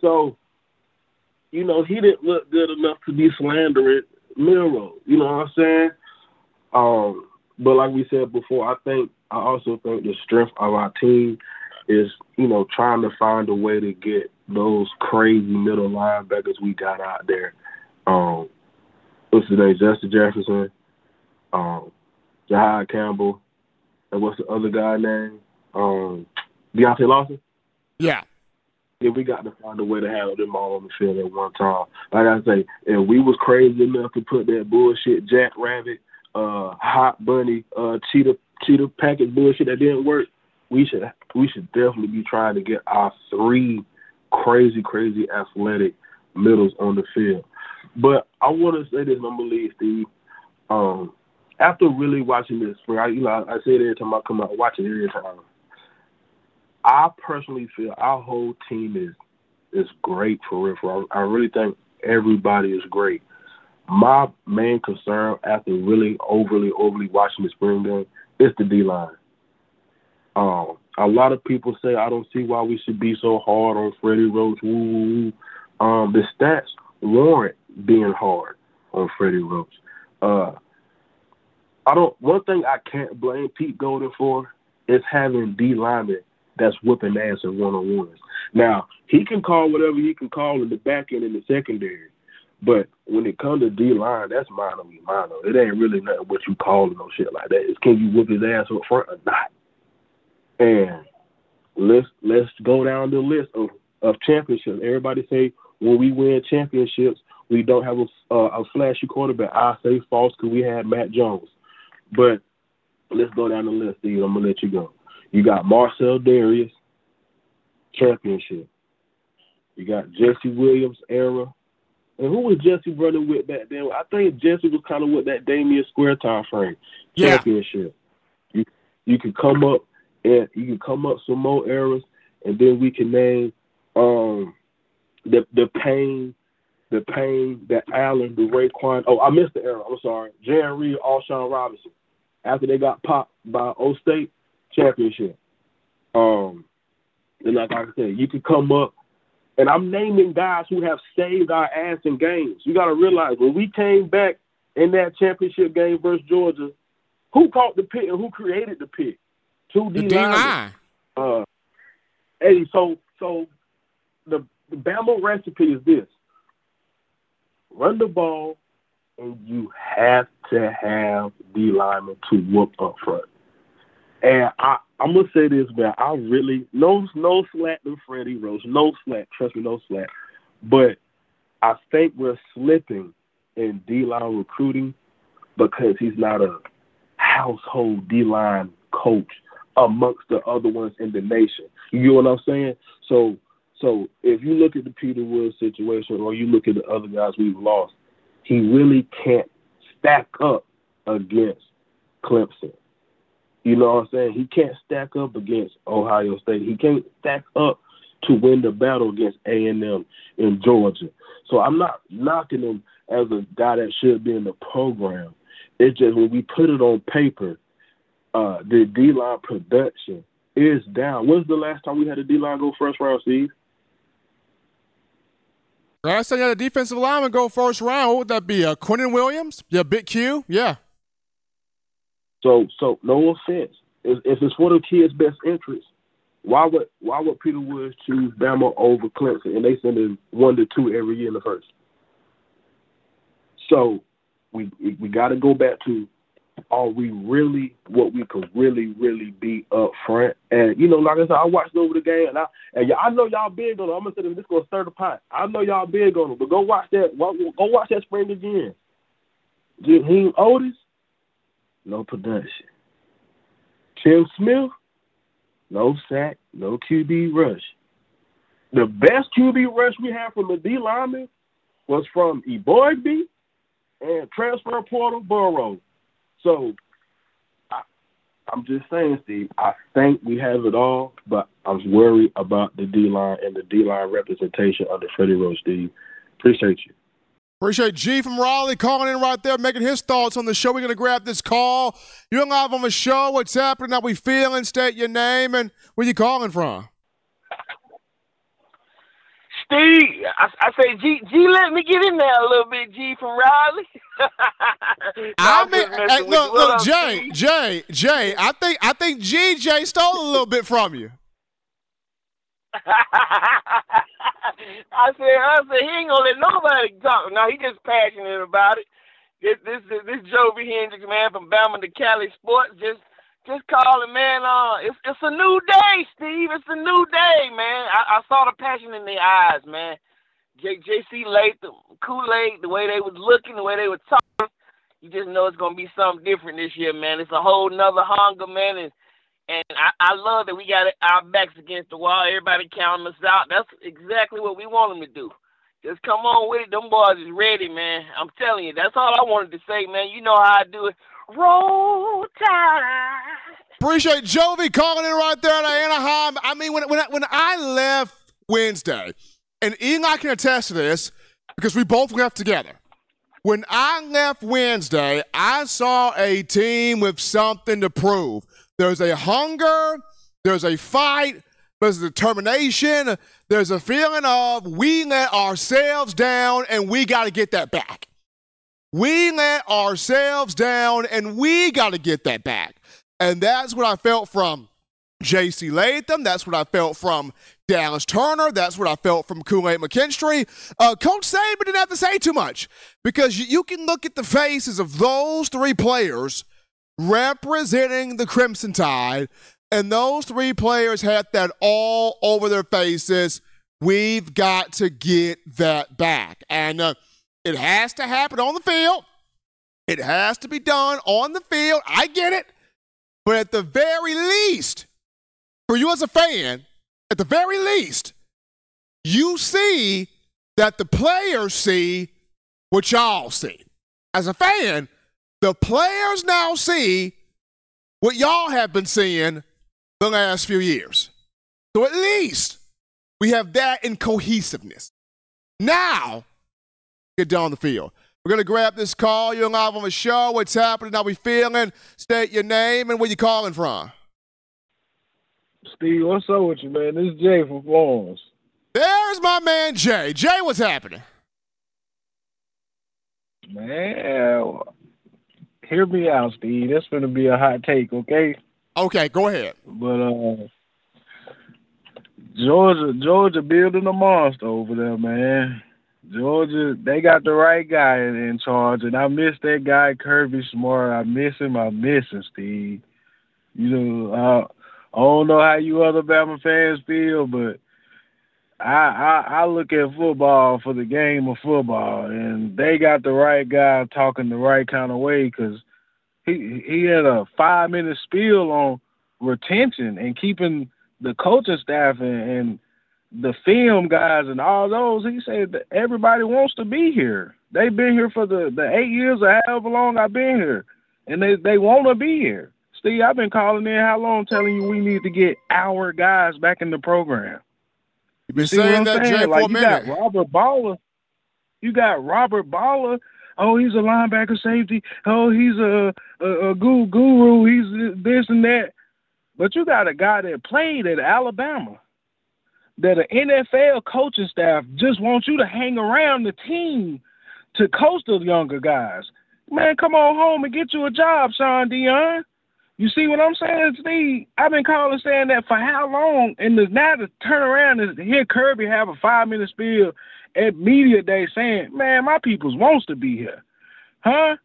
So, you know, he didn't look good enough to be slandering Milroe. You know what I'm saying? Um, but like we said before, I think I also think the strength of our team is, you know, trying to find a way to get those crazy middle linebackers we got out there. Um, what's his name? Justin Jefferson, um, Jihaad Campbell, and what's the other guy name? Um, Deontae Lawson. Yeah. Yeah, we got to find a way to have them all on the field at one time. Like I say, if we was crazy enough to put that bullshit Jack Rabbit, uh, Hot Bunny, uh, Cheetah Cheetah packet bullshit that didn't work, we should we should definitely be trying to get our three crazy, crazy athletic middles on the field. But I want to say this, gonna leave Steve. Um, after really watching this, for I, you know, I, I say it every time I come out, watch it every time. I personally feel our whole team is is great for real. For I really think everybody is great. My main concern after really overly overly watching the spring game is the D line. Um, a lot of people say I don't see why we should be so hard on Freddie Roach. Woo, woo, woo. Um, the stats warrant being hard on Freddie Roach. Uh, I don't. One thing I can't blame Pete Golding for is having D linemen that's whooping ass in one on ones. Now he can call whatever he can call in the back end in the secondary, but when it comes to D line, that's minor me minor. It ain't really nothing what you calling no shit like that. It's can you whoop his ass up front or not? And let's let's go down the list of of championships. Everybody say when we win championships, we don't have a, uh, a flashy quarterback. I say false because we had Mac Jones. But let's go down the list, Steve. I'm gonna let you go. You got Marcell Dareus, championship. You got Jesse Williams era. And who was Jesse running with back then? I think Jesse was kind of with that Damion Square time frame. Yeah. Championship. You you can come up and you can come up some more eras, and then we can name um the the Payne, the Payne, the Allen, the Raekwon. Oh, I missed the era. I'm sorry. Jarran Reed, A'Shawn Robinson. After they got popped by O State, championship. Um, and like I said, you can come up, and I'm naming guys who have saved our ass in games. You got to realize when we came back in that championship game versus Georgia, who caught the pick and who created the pick? Two D line. Uh, Hey, so so the the Bama recipe is this: run the ball, and you have to have D linemen to whoop up front. And I, I'm gonna say this, man. I really no no slack to Freddie Roach, no slack. Trust me, no slack. But I think we're slipping in D line recruiting because he's not a household D line coach amongst the other ones in the nation. You know what I'm saying? So so if you look at the Peter Woods situation or you look at the other guys we've lost, he really can't stack up against Clemson. You know what I'm saying? He can't stack up against Ohio State. He can't stack up to win the battle against A and M in Georgia. So I'm not knocking him as a guy that should be in the program. It's just when we put it on paper, uh, the D line production is down. When's the last time we had a D line go first round, Steve? Last time you had a defensive lineman go first round, what would that be? Uh, Quinnen Williams? Yeah, Big Q? Yeah. So, so no offense. If, if it's for the kids' best interest, why would why would Peter Woods choose Bama over Clemson and they send in one to two every year in the first? So we we got to go back to are we really what we could really really be up front? And you know, like I said, I watched over the game and I and y'all, I know y'all big on it. I'm gonna say this gonna stir the pot. I know y'all big on it, but go watch that. Go watch that spring again. Jaheim Oatis, no production. Tim Smith, no sack, no QB rush. The best QB rush we had from the D lineman was from Eboigbe and transfer portal Burrow. So I, I'm just saying, Steve, I think we have it all, but I'm worried about the D line and the D line representation under Freddie Roach, Steve. Appreciate you. Appreciate G from Raleigh calling in right there, making his thoughts on the show. We're going to grab this call. You're live on the show. What's happening? How we feeling? State your name and where you calling from. Steve, I, I say G, G, let me get in there a little bit. G from Raleigh. I mean, hey, look, look, Jay, Jay, Jay. I think, I think GJ stole a little bit from you. I said, I said, he ain't gonna let nobody talk. No, he just passionate about it. This, this, this Jovi Hendricks man from Bama to Cali Sports just, just calling, man. Uh, it's, it's a new day, Steve. It's a new day, man. I, I saw the passion in their eyes, man. J, JC Latham, Kool Aid, the way they was looking, the way they were talking. You just know it's gonna be something different this year, man. It's a whole nother hunger, man, and and I, I love that we got our backs against the wall. Everybody counting us out. That's exactly what we want them to do. Just come on with it. Them boys is ready, man. I'm telling you. That's all I wanted to say, man. You know how I do it. Roll Tide. Appreciate Jovi calling in right there at Anaheim. I mean, when when when I left Wednesday, and Eli can attest to this because we both left together. When I left Wednesday, I saw a team with something to prove. There's a hunger, there's a fight, there's a determination, there's a feeling of we let ourselves down and we got to get that back. We let ourselves down and we got to get that back. And that's what I felt from J.C. Latham. That's what I felt from Dallas Turner. That's what I felt from Kool-Aid McKinstry. Uh, Coach Saban didn't have to say too much because you, you can look at the faces of those three players representing the Crimson Tide, and those three players had that all over their faces. We've got to get that back. And uh, it has to happen on the field. It has to be done on the field. I get it. But at the very least, for you as a fan, at the very least, you see that the players see what y'all see. As a fan, the players now see what y'all have been seeing the last few years. So at least we have that in cohesiveness. Now, get down the field. We're going to grab this call. You're live on the show. What's happening? How we feeling? State your name and where you calling from. Steve, what's up with you, man? This is Jay from Florence. There's my man Jay. Jay, what's happening? Man, hear me out, Steve. That's going to be a hot take, okay? Okay, go ahead. But uh, Georgia, Georgia building a monster over there, man. Georgia, they got the right guy in, in charge, and I miss that guy Kirby Smart. I miss him. I miss him, Steve. You know, uh, I don't know how you other Bama fans feel, but I, I I look at football for the game of football, and they got the right guy talking the right kind of way because he he had a five minute spiel on retention and keeping the coaching staff and, and the film guys and all those. He said that everybody wants to be here. They've been here for the the eight years or however long I've been here, and they they want to be here. Steve, I've been calling in how long telling you we need to get our guys back in the program. You've been See saying that, Jay, saying? for like a you minute. got Robert Baller. You got Robert Baller. Oh, he's a linebacker safety. Oh, he's a a, a guru. He's this and that. But you got a guy that played at Alabama. That an NFL coaching staff just wants you to hang around the team to coach the younger guys. Man, come on home and get you a job, Shaun Dion. You see what I'm saying, Steve? I've been calling saying that for how long? And now to turn around and hear Kirby have a five minute spiel at media day saying, "Man, my peoples wants to be here, huh?"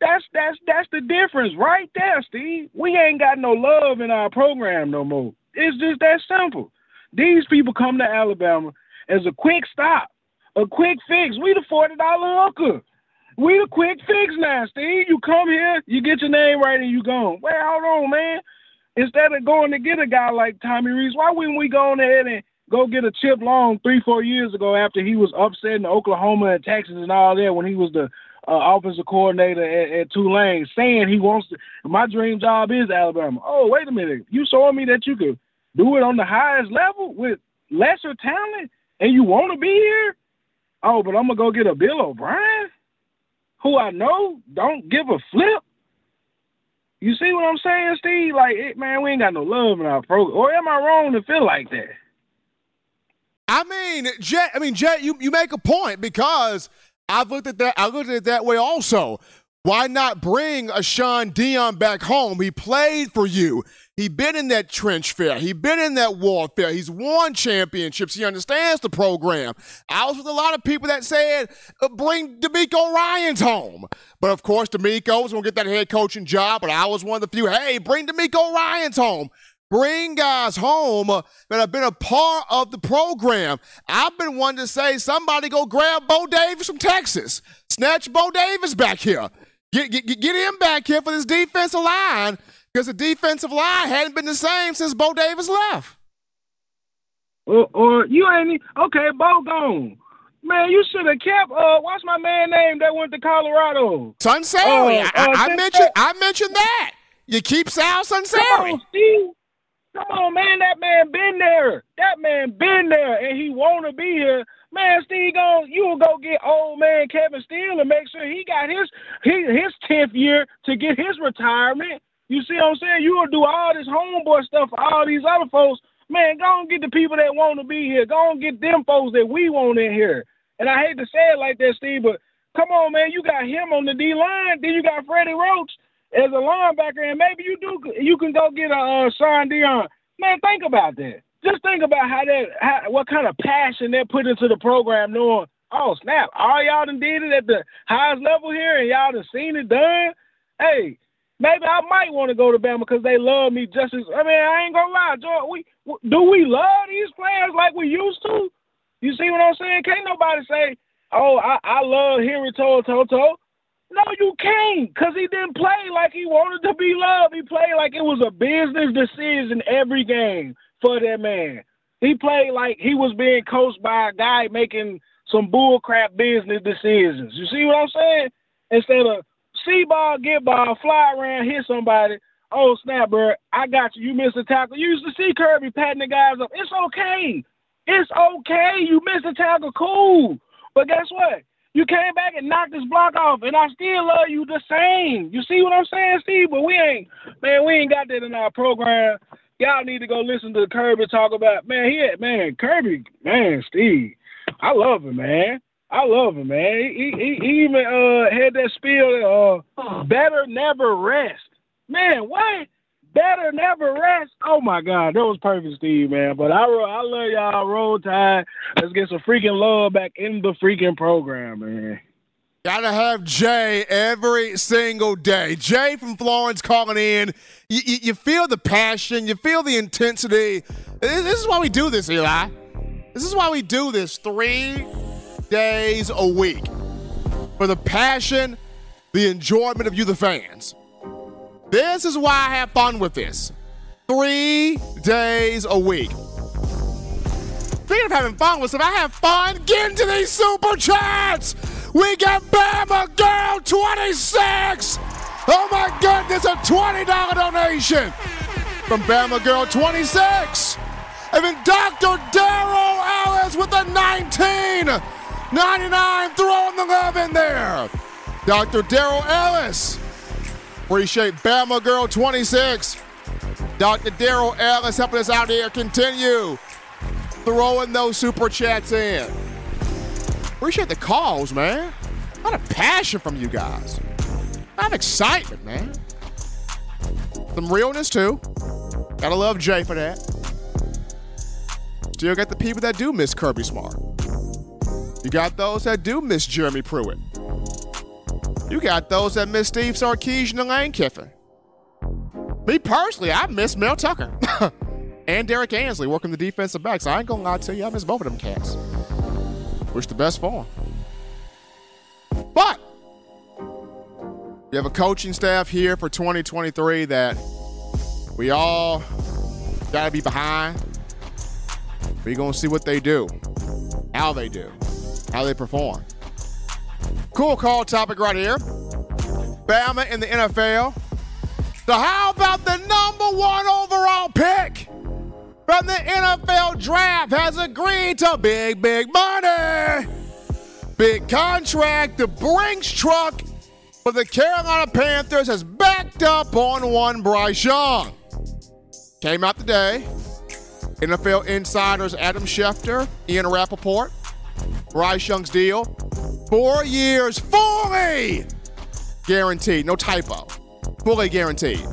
That's that's that's the difference right there, Steve. We ain't got no love in our program no more. It's just that simple. These people come to Alabama as a quick stop, a quick fix. We the forty dollar hooker. We the quick fix now, Steve. You come here, you get your name right, and you gone. Well, hold on, man. Instead of going to get a guy like Tommy Rees, why wouldn't we go on ahead and go get a Chip Long three, four years ago after he was upsetting Oklahoma and Texas and all that when he was the uh, offensive coordinator at, at Tulane, saying he wants to. My dream job is Alabama. Oh, wait a minute. You showing me that you could do it on the highest level with lesser talent, and you want to be here? Oh, but I'm gonna go get a Bill O'Brien, who I know don't give a flip. You see what I'm saying, Steve? Like, it, man, we ain't got no love in our program. Or am I wrong to feel like that? I mean, Jet. I mean, Jet. You you make a point because I've looked at that. I looked at it that way also. Why not bring a Shaun Dion back home? He played for you. He been in that trench fair. He been in that warfare. He's won championships. He understands the program. I was with a lot of people that said, uh, bring DeMeco Ryans home. But of course, DeMeco was going to get that head coaching job. But I was one of the few, hey, bring DeMeco Ryans home. Bring guys home uh, that have been a part of the program. I've been one to say, somebody go grab Bo Davis from Texas. Snatch Bo Davis back here. Get, get, get him back here for this defensive line because the defensive line hadn't been the same since Bo Davis left. Or, or you ain't okay, Bo gone. Man, you should have kept. Uh, what's my man name that went to Colorado? Sunseri. Uh, I, uh, I mentioned I mentioned that. You keep Sal Come Sunseri. on, Steve. Come on, man. That man been there. That man been there, and he want to be here. Man, Steve, go. You will go get old man Kevin Steele and make sure he got his he, his tenth year to get his retirement. You see what I'm saying? You will do all this homeboy stuff for all these other folks. Man, go and get the people that want to be here. Go and get them folks that we want in here. And I hate to say it like that, Steve, but come on, man. You got him on the D line. Then you got Freddie Roach as a linebacker, and maybe you do you can go get a uh, Shaun Dion. Man, think about that. Just think about how that how, what kind of passion they put into the program, knowing oh snap, all y'all done did it at the highest level here, and y'all done seen it done. Hey, maybe I might want to go to Bama because they love me just as. I mean, I ain't gonna lie. We do we love these players like we used to? You see what I'm saying? Can't nobody say, "Oh, I, I love Henry To'oTo'o." No, you can't, cause he didn't play like he wanted to be loved. He played like it was a business decision every game for that man. He played like he was being coached by a guy making some bullcrap business decisions. You see what I'm saying? Instead of see ball, get ball, fly around, hit somebody. Oh snap, bro! I got you. You missed a tackle. You used to see Kirby patting the guys up. It's okay. It's okay. You missed a tackle. Cool. But guess what? You came back and knocked this block off, and I still love you the same. You see what I'm saying, Steve? But we ain't, man, we ain't got that in our program. Y'all need to go listen to Kirby talk about, man, he had, man, Kirby, man, Steve. I love him, man. I love him, man. He, he, he even uh, had that spiel, uh, better never rest. Man, what? Better never rest. Oh my God, that was perfect, Steve, man. But I I love y'all. Roll Tide. Let's get some freaking love back in the freaking program, man. Gotta have Jay every single day. Jay from Florence calling in. You, you, feel the passion, you feel the intensity. This is why we do this, Eli. This is why we do this three days a week. For the passion, the enjoyment of you, the fans. This is why I have fun with this. Three days a week. Speaking of having fun with stuff, I have fun getting to these super chats. We got Bama Girl 26. Oh my goodness, a $20 donation from Bama Girl 26. And then Dr. Daryl Ellis with a 19. 99 throwing the love in there. Dr. Daryl Ellis. Appreciate Bama Girl 26. Dr. Daryl Ellis helping us out here. Continue throwing those super chats in. Appreciate the calls, man. A lot of passion from you guys. A lot of excitement, man. Some realness, too. Gotta love Jay for that. Still got the people that do miss Kirby Smart. You got those that do miss Jeremy Pruitt. You got those that miss Steve Sarkisian and Lane Kiffin. Me personally, I miss Mel Tucker and Derrick Ansley working the defensive backs. I ain't gonna lie to you, I miss both of them cats. Wish the best for them. But we have a coaching staff here for 2023 that we all got to be behind. We're going to see what they do, how they do, how they perform. Cool call topic right here. Bama in the NFL. So, how about the number one overall pick from the NFL draft has agreed to big, big money? Big contract. The Brinks truck for the Carolina Panthers has backed up on one Bryce Young. Came out today. NFL insiders Adam Schefter, Ian Rapoport, Bryce Young's deal. Four years, fully guaranteed. No typo. Fully guaranteed.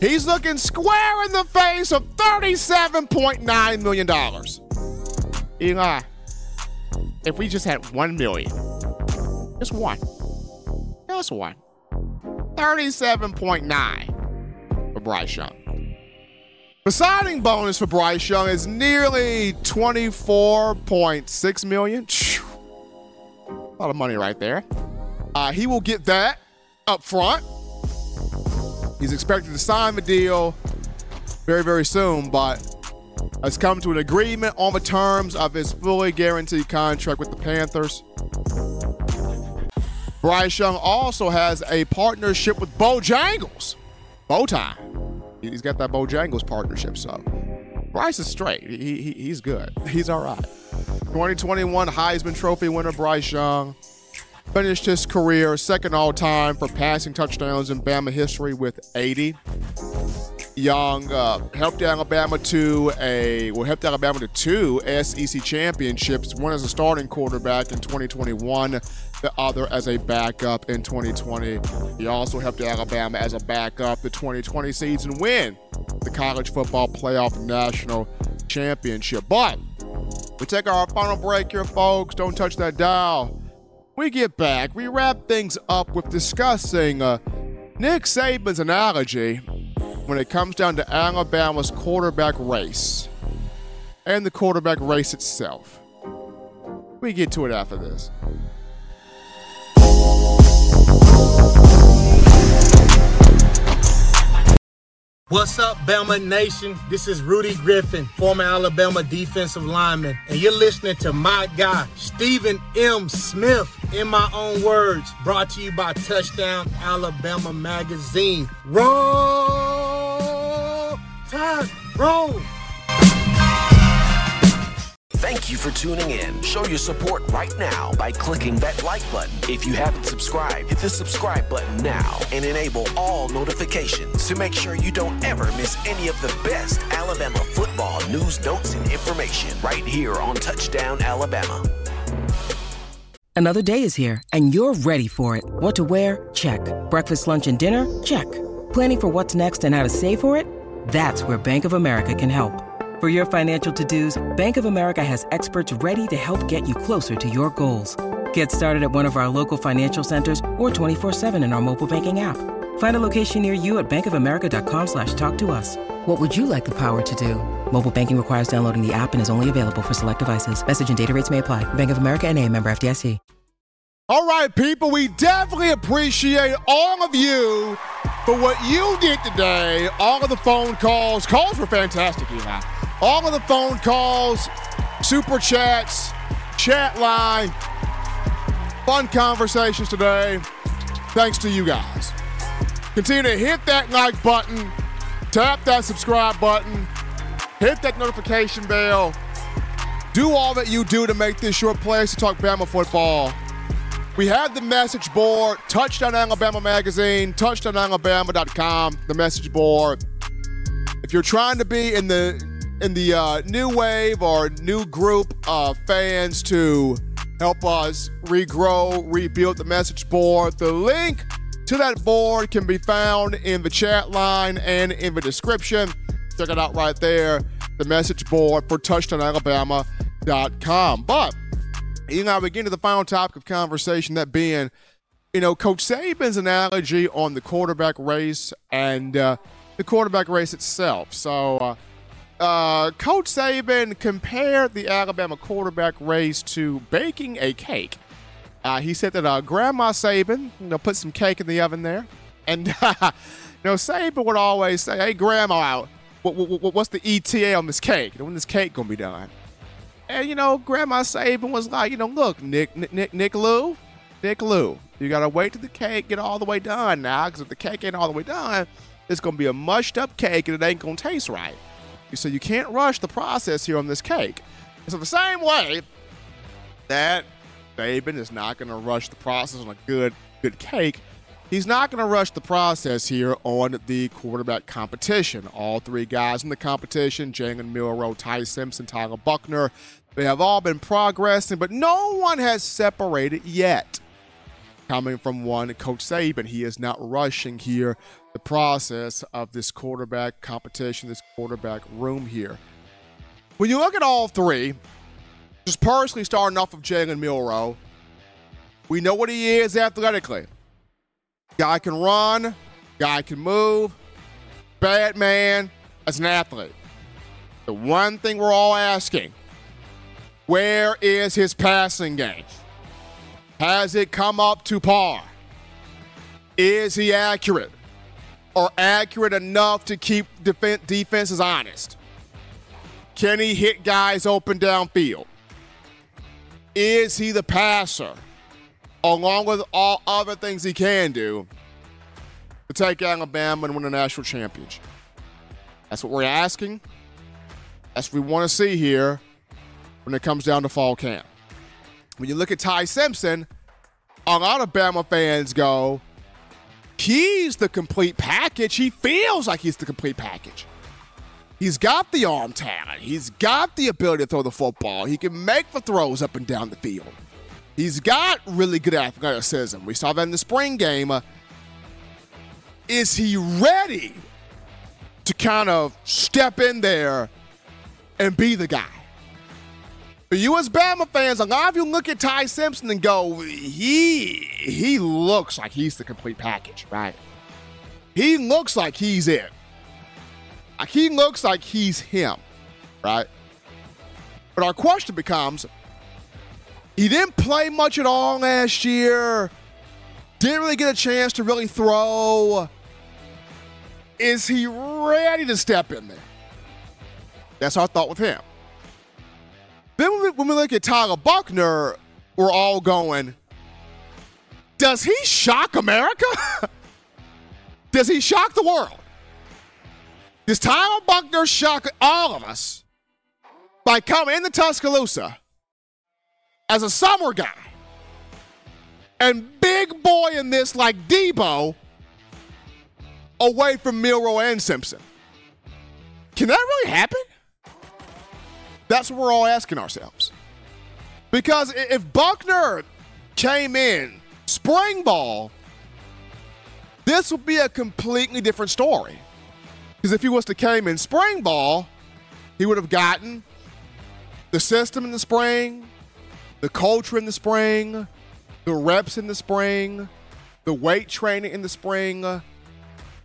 He's looking square in the face of $37.9 million. Eli, if we just had one million, just one, just one, 37.9 for Bryce Young. The signing bonus for Bryce Young is nearly 24.6 million. A lot of money right there. Uh, he will get that up front. He's expected to sign the deal very, very soon, but has come to an agreement on the terms of his fully guaranteed contract with the Panthers. Bryce Young also has a partnership with Bojangles. Bowtie. He's got that Bojangles partnership, so Bryce is straight. He, he, he's good. He's all right. 2021 Heisman Trophy winner Bryce Young finished his career second all time for passing touchdowns in Bama history with 80. Young uh, helped Alabama to a well helped Alabama to two SEC championships. One as a starting quarterback in 2021, the other as a backup in 2020. He also helped Alabama as a backup the 2020 season win the college football playoff national championship. But we take our final break here, folks. Don't touch that dial. We get back. We wrap things up with discussing uh, Nick Saban's analogy when it comes down to Alabama's quarterback race and the quarterback race itself. We get to it after this. What's up, Bama Nation? This is Rudy Griffin, former Alabama defensive lineman, and you're listening to my guy, Stephen M. Smith, in my own words, brought to you by Touchdown Alabama Magazine. Roll! Tide, roll! Thank you for tuning in. Show your support right now by clicking that like button. If you haven't subscribed, hit the subscribe button now and enable all notifications to make sure you don't ever miss any of the best Alabama football news, notes, and information right here on Touchdown Alabama. Another day is here and you're ready for it. What to wear? Check. Breakfast, lunch, and dinner? Check. Planning for what's next and how to save for it? That's where Bank of America can help. For your financial to-dos, Bank of America has experts ready to help get you closer to your goals. Get started at one of our local financial centers or 24-7 in our mobile banking app. Find a location near you at bankofamerica.com slash talk to us. What would you like the power to do? Mobile banking requires downloading the app and is only available for select devices. Message and data rates may apply. Bank of America and a member FDIC. All right, people, we definitely appreciate all of you for what you did today. All of the phone calls. Calls were fantastic, Eli. All of the phone calls, super chats, chat line, fun conversations today. Thanks to you guys. Continue to hit that like button, tap that subscribe button, hit that notification bell. Do all that you do to make this your place to talk Bama football. We have the message board, Touchdown Alabama Magazine, touchdownalabama.com, the message board. If you're trying to be in the in the uh, new wave or new group of fans to help us regrow, rebuild the message board, the link to that board can be found in the chat line and in the description. Check it out right there, the message board for touchdownalabama.com. But you know, we get to the final topic of conversation, that being, you know, Coach Saban's analogy on the quarterback race and uh, the quarterback race itself. So, uh, uh, Coach Saban compared the Alabama quarterback race to baking a cake. Uh, he said that uh, Grandma Saban, you know, put some cake in the oven there, and you know, Saban would always say, "Hey, Grandma, what, what, what's the ETA on this cake? When this cake gonna be done?" And you know, Grandma Saban was like, you know, look, Nick, Nick, Nick, Nick Lou, Nick Lou, you gotta wait till the cake get all the way done now, because if the cake ain't all the way done, it's gonna be a mushed up cake and it ain't gonna taste right. So you can't rush the process here on this cake. So the same way that Saban is not gonna rush the process on a good, good cake. He's not going to rush the process here on the quarterback competition. All three guys in the competition, Jalen Milroe, Ty Simpson, Tyler Buchner, they have all been progressing, but no one has separated yet. Coming from one, Coach Saban, he is not rushing here the process of this quarterback competition, this quarterback room here. When you look at all three, just personally starting off of Jalen Milroe, we know what he is athletically. Guy can run, guy can move, bad man as an athlete. The one thing we're all asking where is his passing game? Has it come up to par? Is he accurate? Or accurate enough to keep def- defenses honest? Can he hit guys open downfield? Is he the passer? along with all other things he can do, to take Alabama and win a national championship. That's what we're asking. That's what we want to see here when it comes down to fall camp. When you look at Ty Simpson, a lot of Bama fans go, he's the complete package. He feels like he's the complete package. He's got the arm talent. He's got the ability to throw the football. He can make the throws up and down the field. He's got really good athleticism. We saw that in the spring game. Is he ready to kind of step in there and be the guy? For you as Bama fans, a lot of you look at Ty Simpson and go, he he looks like he's the complete package, right? He looks like he's it. Like he looks like he's him, right? But our question becomes, he didn't play much at all last year. Didn't really get a chance to really throw. Is he ready to step in there? That's our thought with him. Then when we, when we look at Tyler Buchner, we're all going, does he shock America? does he shock the world? Does Tyler Buchner shock all of us by coming into Tuscaloosa as a summer guy and big boy in this like Debo away from Milroe and Simpson? Can that really happen? That's what we're all asking ourselves. Because if Buchner came in spring ball, this would be a completely different story. Because if he was to came in spring ball, he would have gotten the system in the spring, the culture in the spring, the reps in the spring, the weight training in the spring,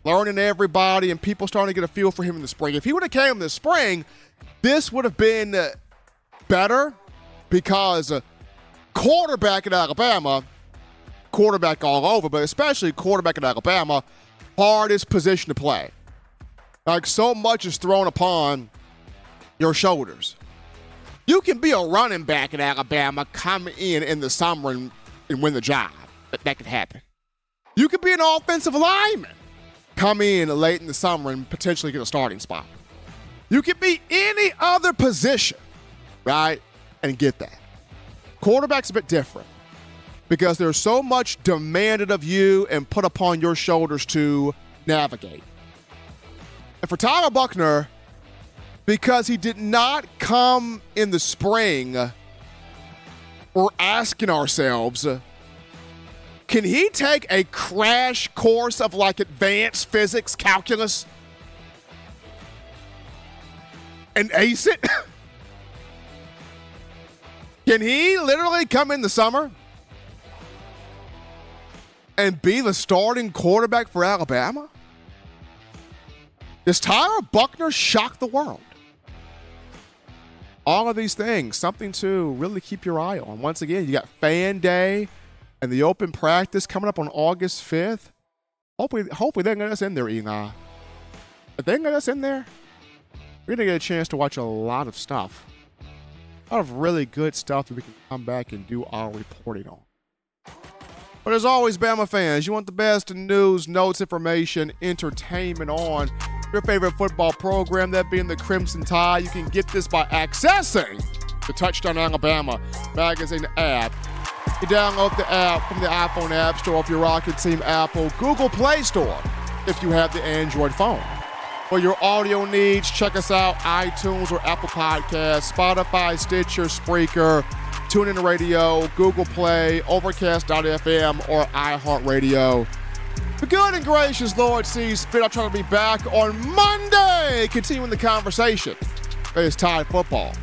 learning everybody, and people starting to get a feel for him in the spring. If he would have came this spring, this would have been better because uh, quarterback at Alabama, quarterback all over, but especially quarterback at Alabama, hardest position to play. Like so much is thrown upon your shoulders. You can be a running back at Alabama, come in in the summer and, and win the job. That could happen. You could be an offensive lineman, come in late in the summer and potentially get a starting spot. You could be any other position, right, and get that. Quarterback's a bit different because there's so much demanded of you and put upon your shoulders to navigate. And for Tyler Buchner, because he did not come in the spring, we're asking ourselves can he take a crash course of like advanced physics calculus and ace it? can he literally come in the summer and be the starting quarterback for Alabama? Does Tyler Buchner shock the world? All of these things, something to really keep your eye on. Once again, you got Fan Day and the open practice coming up on August 5th. Hopefully, hopefully they get us in there, Eli. If they get us in there, we're gonna get a chance to watch a lot of stuff. A lot of really good stuff that we can come back and do our reporting on. But as always, Bama fans, you want the best news, notes, information, entertainment on your favorite football program, that being the Crimson Tide. You can get this by accessing the Touchdown Alabama magazine app. You download the app from the iPhone App Store if you're rocking Team Apple, Google Play Store if you have the Android phone. For your audio needs, check us out iTunes or Apple Podcasts, Spotify, Stitcher, Spreaker, TuneIn Radio, Google Play, Overcast.fm, or iHeartRadio. Good and gracious Lord sees fit. I'm trying to be back on Monday, continuing the conversation. It's Tide football.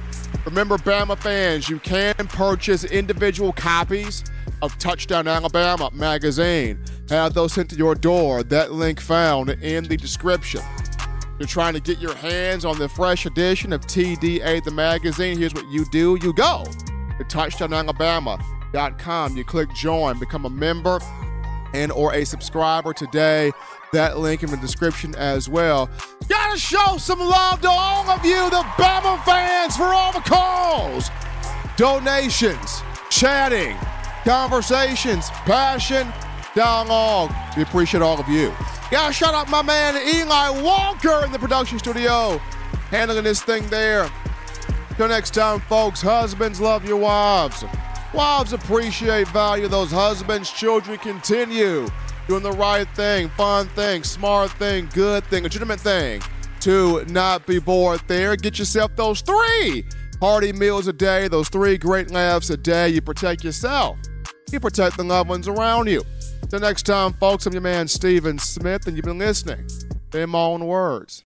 Remember, Bama fans, you can purchase individual copies of Touchdown Alabama magazine. Have those sent to your door. That link found in the description. You're trying to get your hands on the fresh edition of TDA the magazine. Here's what you do: you go to touchdownalabama.com. You click join, become a member and or a subscriber today. That link in the description as well. Gotta show some love to all of you, the Bama fans, for all the calls, donations, chatting, conversations, passion, dialogue. We appreciate all of you. Gotta shout out my man Eli Walker in the production studio, handling this thing there. Till next time, folks, husbands, love your wives. Wives appreciate, value those husbands. Children continue doing the right thing, fun thing, smart thing, good thing, legitimate thing to not be bored there. Get yourself those three hearty meals a day, those three great laughs a day. You protect yourself, you protect the loved ones around you. Till next time, folks, I'm your man, Steven Smith, and you've been listening to my own words.